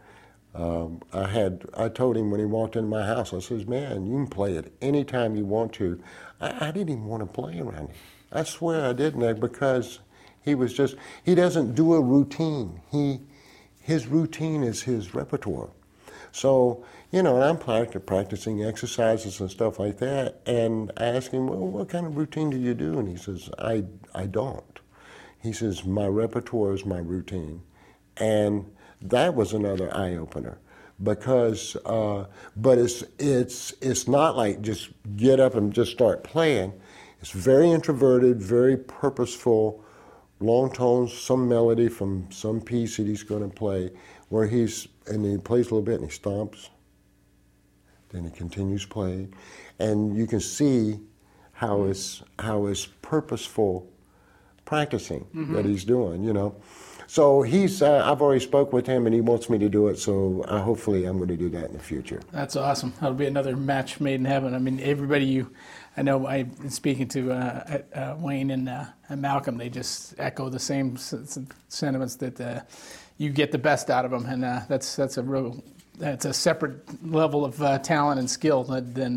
Um, I had I told him when he walked into my house, I says, "Man, you can play it anytime you want to." I, I didn't even want to play around him. I swear I didn't because he was just he doesn't do a routine. He his routine is his repertoire. So you know, and I'm practicing exercises and stuff like that. And I asked him, "Well, what kind of routine do you do?" And he says, "I I don't." He says, "My repertoire is my routine," and that was another eye opener because uh, but it's it's it's not like just get up and just start playing it's very introverted very purposeful long tones some melody from some piece that he's going to play where he's and he plays a little bit and he stomps then he continues playing and you can see how it's how it's purposeful practicing mm-hmm. that he's doing you know so he's, uh, I've already spoke with him and he wants me to do it. So uh, hopefully I'm going to do that in the future. That's awesome. That'll be another match made in heaven. I mean, everybody you, I know I've been speaking to uh, uh Wayne and, uh, and, Malcolm, they just echo the same sentiments that uh, you get the best out of them. And that's, that's a real, that's a separate level of talent and skill than,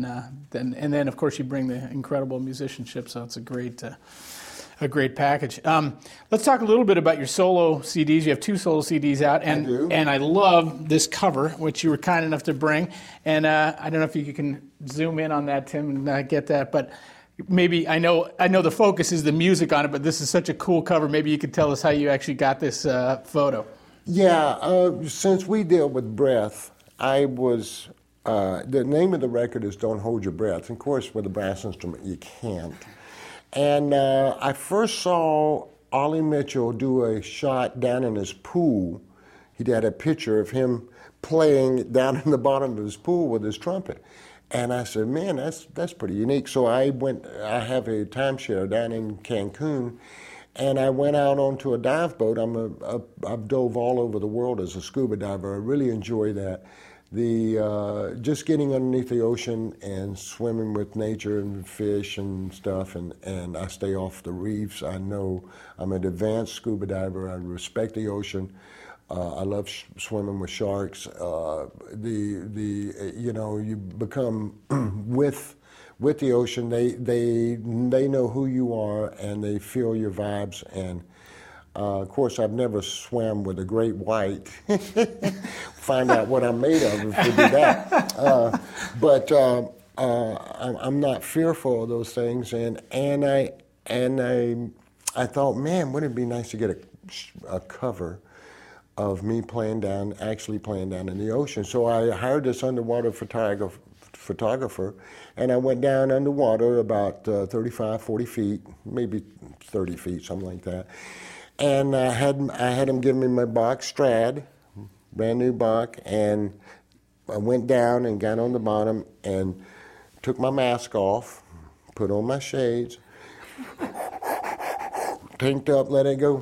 than, and then of course you bring the incredible musicianship. So it's a great, a great package. Um, let's talk a little bit about your solo CDs. You have two solo CDs out, and I and I love this cover, which you were kind enough to bring. And uh, I don't know if you can zoom in on that, Tim, and uh, get that, but. Maybe I know I know the focus is the music on it, but this is such a cool cover. Maybe you could tell us how you actually got this uh, photo. Yeah, uh, since we deal with breath, I was. Uh, the name of the record is "Don't Hold Your Breath." Of course, with a brass instrument, you can't. And uh, I first saw Ollie Mitchell do a shot down in his pool. He had a picture of him playing down in the bottom of his pool with his trumpet. And I said, man, that's, that's pretty unique. So I went, I have a timeshare down in Cancun, and I went out onto a dive boat. I'm a, a, I've dove all over the world as a scuba diver. I really enjoy that. The uh, just getting underneath the ocean and swimming with nature and fish and stuff, and, and I stay off the reefs. I know I'm an advanced scuba diver. I respect the ocean. Uh, I love sh- swimming with sharks. Uh, the the you know you become with with the ocean. They they they know who you are and they feel your vibes. And uh, of course, I've never swam with a great white. Find out what I'm made of if we do that. Uh, but uh, uh, I'm, I'm not fearful of those things. And and I and I I thought, man, wouldn't it be nice to get a, a cover of me playing down, actually playing down in the ocean. So I hired this underwater photographer, photographer and I went down underwater about uh, 35, 40 feet, maybe 30 feet, something like that. And I had, I had him give me my Bach Strad, brand new Bach, and I went down and got on the bottom and took my mask off, put on my shades, tanked up, let it go.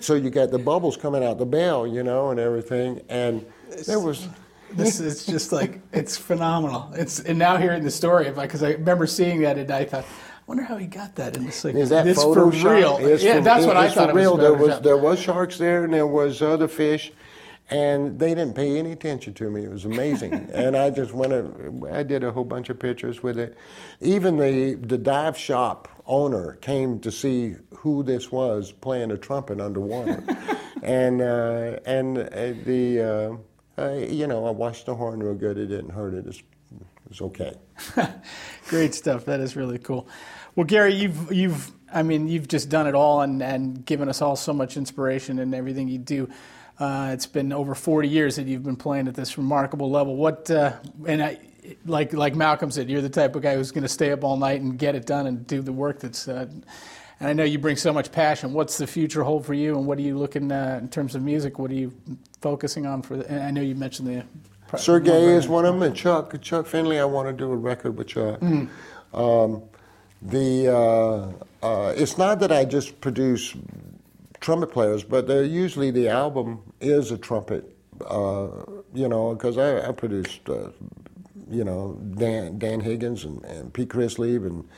So you got the bubbles coming out the bell, you know, and everything. And there was. This is just like it's phenomenal. It's and now hearing the story of because I remember seeing that and I thought, I wonder how he got that. And it's like Is that this photo for real? It's yeah, for- that's what I thought for it real. was. There was there was sharks there, and there was other fish, and they didn't pay any attention to me. It was amazing, and I just went. I did a whole bunch of pictures with it. Even the the dive shop owner came to see who this was playing a trumpet underwater, and uh, and uh, the uh, uh, you know I washed the horn real good. It didn't hurt it. It's, it's okay. Great stuff. That is really cool. Well, Gary, you've you've I mean you've just done it all and and given us all so much inspiration in everything you do. Uh, it's been over 40 years that you've been playing at this remarkable level. What uh, and I, like like Malcolm said, you're the type of guy who's going to stay up all night and get it done and do the work that's. And I know you bring so much passion. What's the future hold for you, and what are you looking uh, in terms of music? What are you focusing on for? The, and I know you mentioned the. Sergey is one of them, and Chuck. Chuck Findley, I want to do a record with Chuck. Um, the uh, uh, it's not that I just produce trumpet players, but they're usually the album is a trumpet. Uh, you know, because I, I produced, uh, you know, Dan, Dan Higgins and, and Pete Christlieb and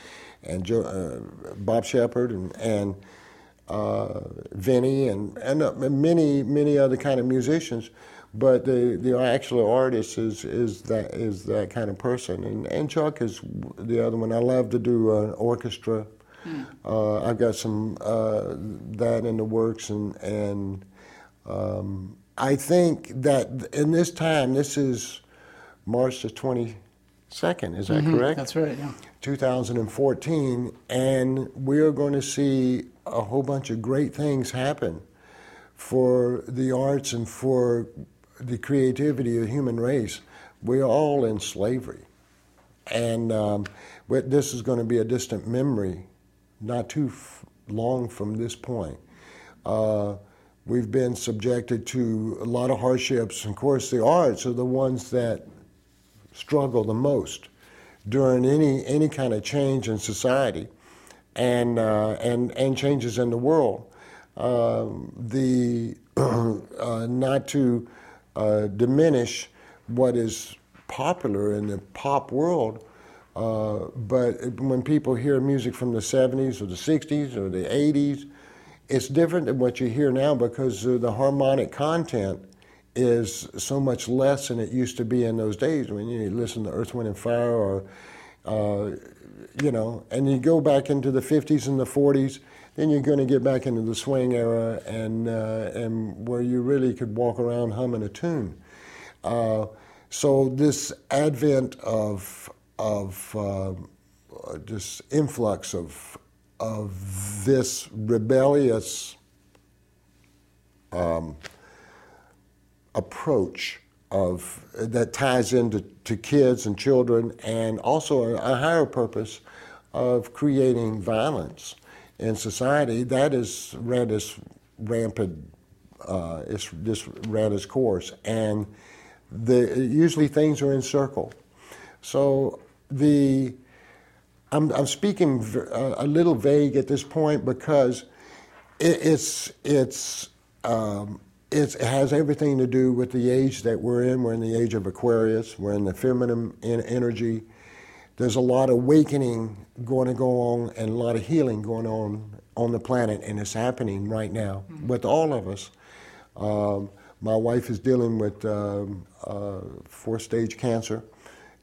and Joe, uh, Bob Shepard and and uh, Vinny and and uh, many many other kind of musicians. But the, the actual artist is, is that is that kind of person, and, and Chuck is the other one. I love to do an orchestra. Uh, I've got some uh, that in the works, and and um, I think that in this time, this is March the twenty second. Is that correct? That's right. Yeah. 2014, and we're going to see a whole bunch of great things happen for the arts and for the creativity of the human race. We're all in slavery, and um, this is going to be a distant memory, not too f- long from this point. Uh, we've been subjected to a lot of hardships. And of course, the arts are the ones that struggle the most during any any kind of change in society and uh, and and changes in the world. Um, the uh, not to uh, diminish what is popular in the pop world, uh, but when people hear music from the 70s or the 60s or the 80s, it's different than what you hear now because the harmonic content is so much less than it used to be in those days when you listen to Earth, Wind, and Fire or uh, you know, and you go back into the 50s and the 40s, then you're going to get back into the swing era and, uh, and where you really could walk around humming a tune. Uh, so this advent of, of uh, this influx of, of this rebellious um, approach of that ties into to kids and children, and also a, a higher purpose of creating violence in society. That is ran its rampant, uh, it's just ran its course, and the usually things are in circle. So the I'm, I'm speaking a little vague at this point because it, it's it's um, it has everything to do with the age that we're in. We're in the age of Aquarius. We're in the feminine energy. There's a lot of awakening going to go on and a lot of healing going on on the planet, and it's happening right now mm-hmm. with all of us. Um, my wife is dealing with um, uh, fourth stage cancer,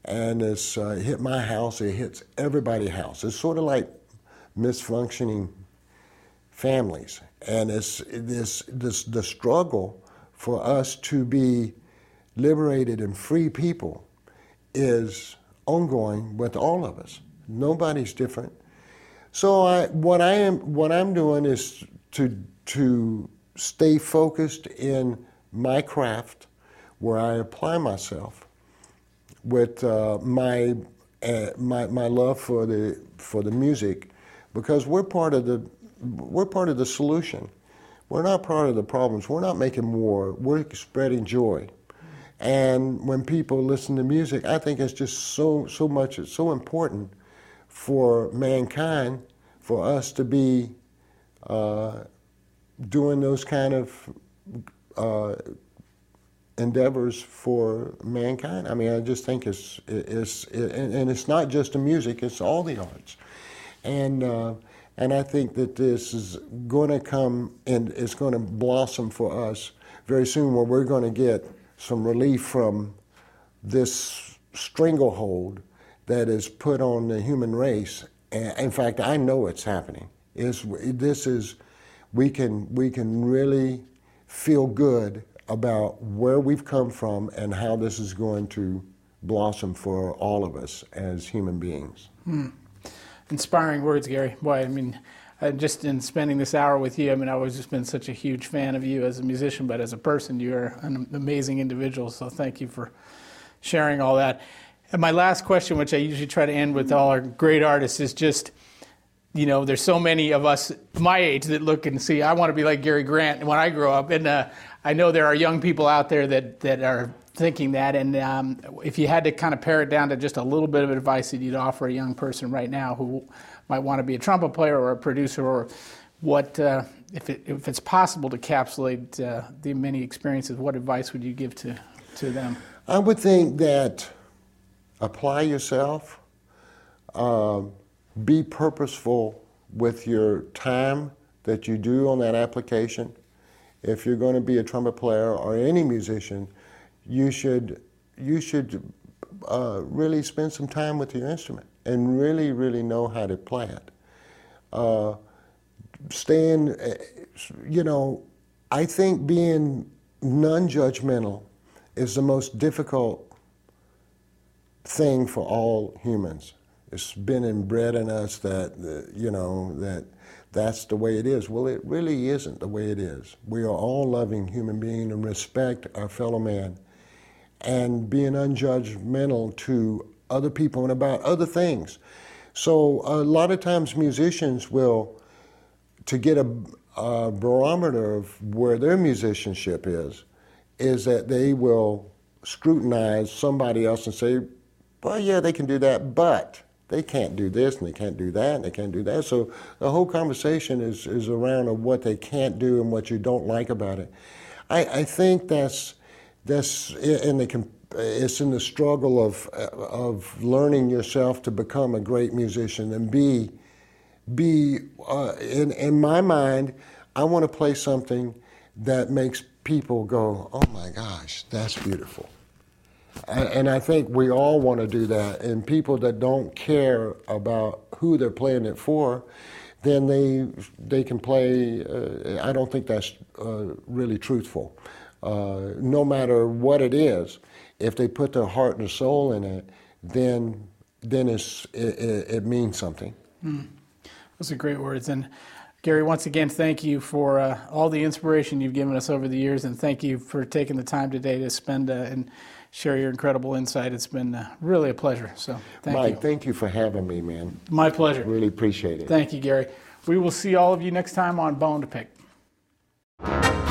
and it's uh, hit my house. It hits everybody's house. It's sort of like misfunctioning families, and it's this this the struggle for us to be liberated and free people is ongoing with all of us. Nobody's different. So I, what I am what I'm doing is to to stay focused in my craft, where I apply myself with uh, my, uh, my my love for the for the music, because we're part of the we're part of the solution. We're not part of the problems. We're not making war. We're spreading joy. And when people listen to music, I think it's just so so much. It's so important for mankind, for us to be uh, doing those kind of uh, endeavors for mankind. I mean, I just think it's it's it, and it's not just the music; it's all the arts, and uh, and I think that this is going to come and it's going to blossom for us very soon, where we're going to get some relief from this stranglehold that is put on the human race. In fact, I know it's happening. Is this is we can we can really feel good about where we've come from and how this is going to blossom for all of us as human beings. Hmm. Inspiring words, Gary. Boy, I mean, just in spending this hour with you, I mean, I've always just been such a huge fan of you as a musician, but as a person, you're an amazing individual. So thank you for sharing all that. And my last question, which I usually try to end with all our great artists, is just you know, there's so many of us my age that look and see, I want to be like Gary Grant when I grow up. And uh, I know there are young people out there that, that are thinking that. And um, if you had to kind of pare it down to just a little bit of advice that you'd offer a young person right now who might want to be a trumpet player or a producer or what, uh, if, it, if it's possible to encapsulate uh, the many experiences, what advice would you give to, to them? I would think that apply yourself. Um, be purposeful with your time that you do on that application. If you're going to be a trumpet player or any musician, you should you should uh, really spend some time with your instrument and really really know how to play it. Uh, staying, uh, you know, I think being non-judgmental is the most difficult thing for all humans it's been inbred in us that uh, you know that that's the way it is. Well, it really isn't the way it is. We are all loving human beings and respect our fellow man, and being unjudgmental to other people and about other things. So a lot of times musicians will, to get a, a barometer of where their musicianship is, is that they will scrutinize somebody else and say, well, yeah, they can do that, but they can't do this and they can't do that and they can't do that. So the whole conversation is, is around of what they can't do and what you don't like about it. I, I think that's that's in it's in the struggle of of learning yourself to become a great musician and be be uh, in in my mind. I want to play something that makes people go, "Oh my gosh, that's beautiful." A- And I think we all want to do that. And people that don't care about who they're playing it for, then they they can play. Uh, I don't think that's uh, really truthful. Uh, no matter what it is, if they put their heart and soul in it, then then it's, it, it, it means something. Those are great words. And Gary, once again, thank you for uh, all the inspiration you've given us over the years, and thank you for taking the time today to spend uh, and share your incredible insight. It's been uh, really a pleasure. So thank Mike, you. thank you for having me, man. My pleasure. Really appreciate it. Thank you, Gary. We will see all of you next time on Bone to Pick.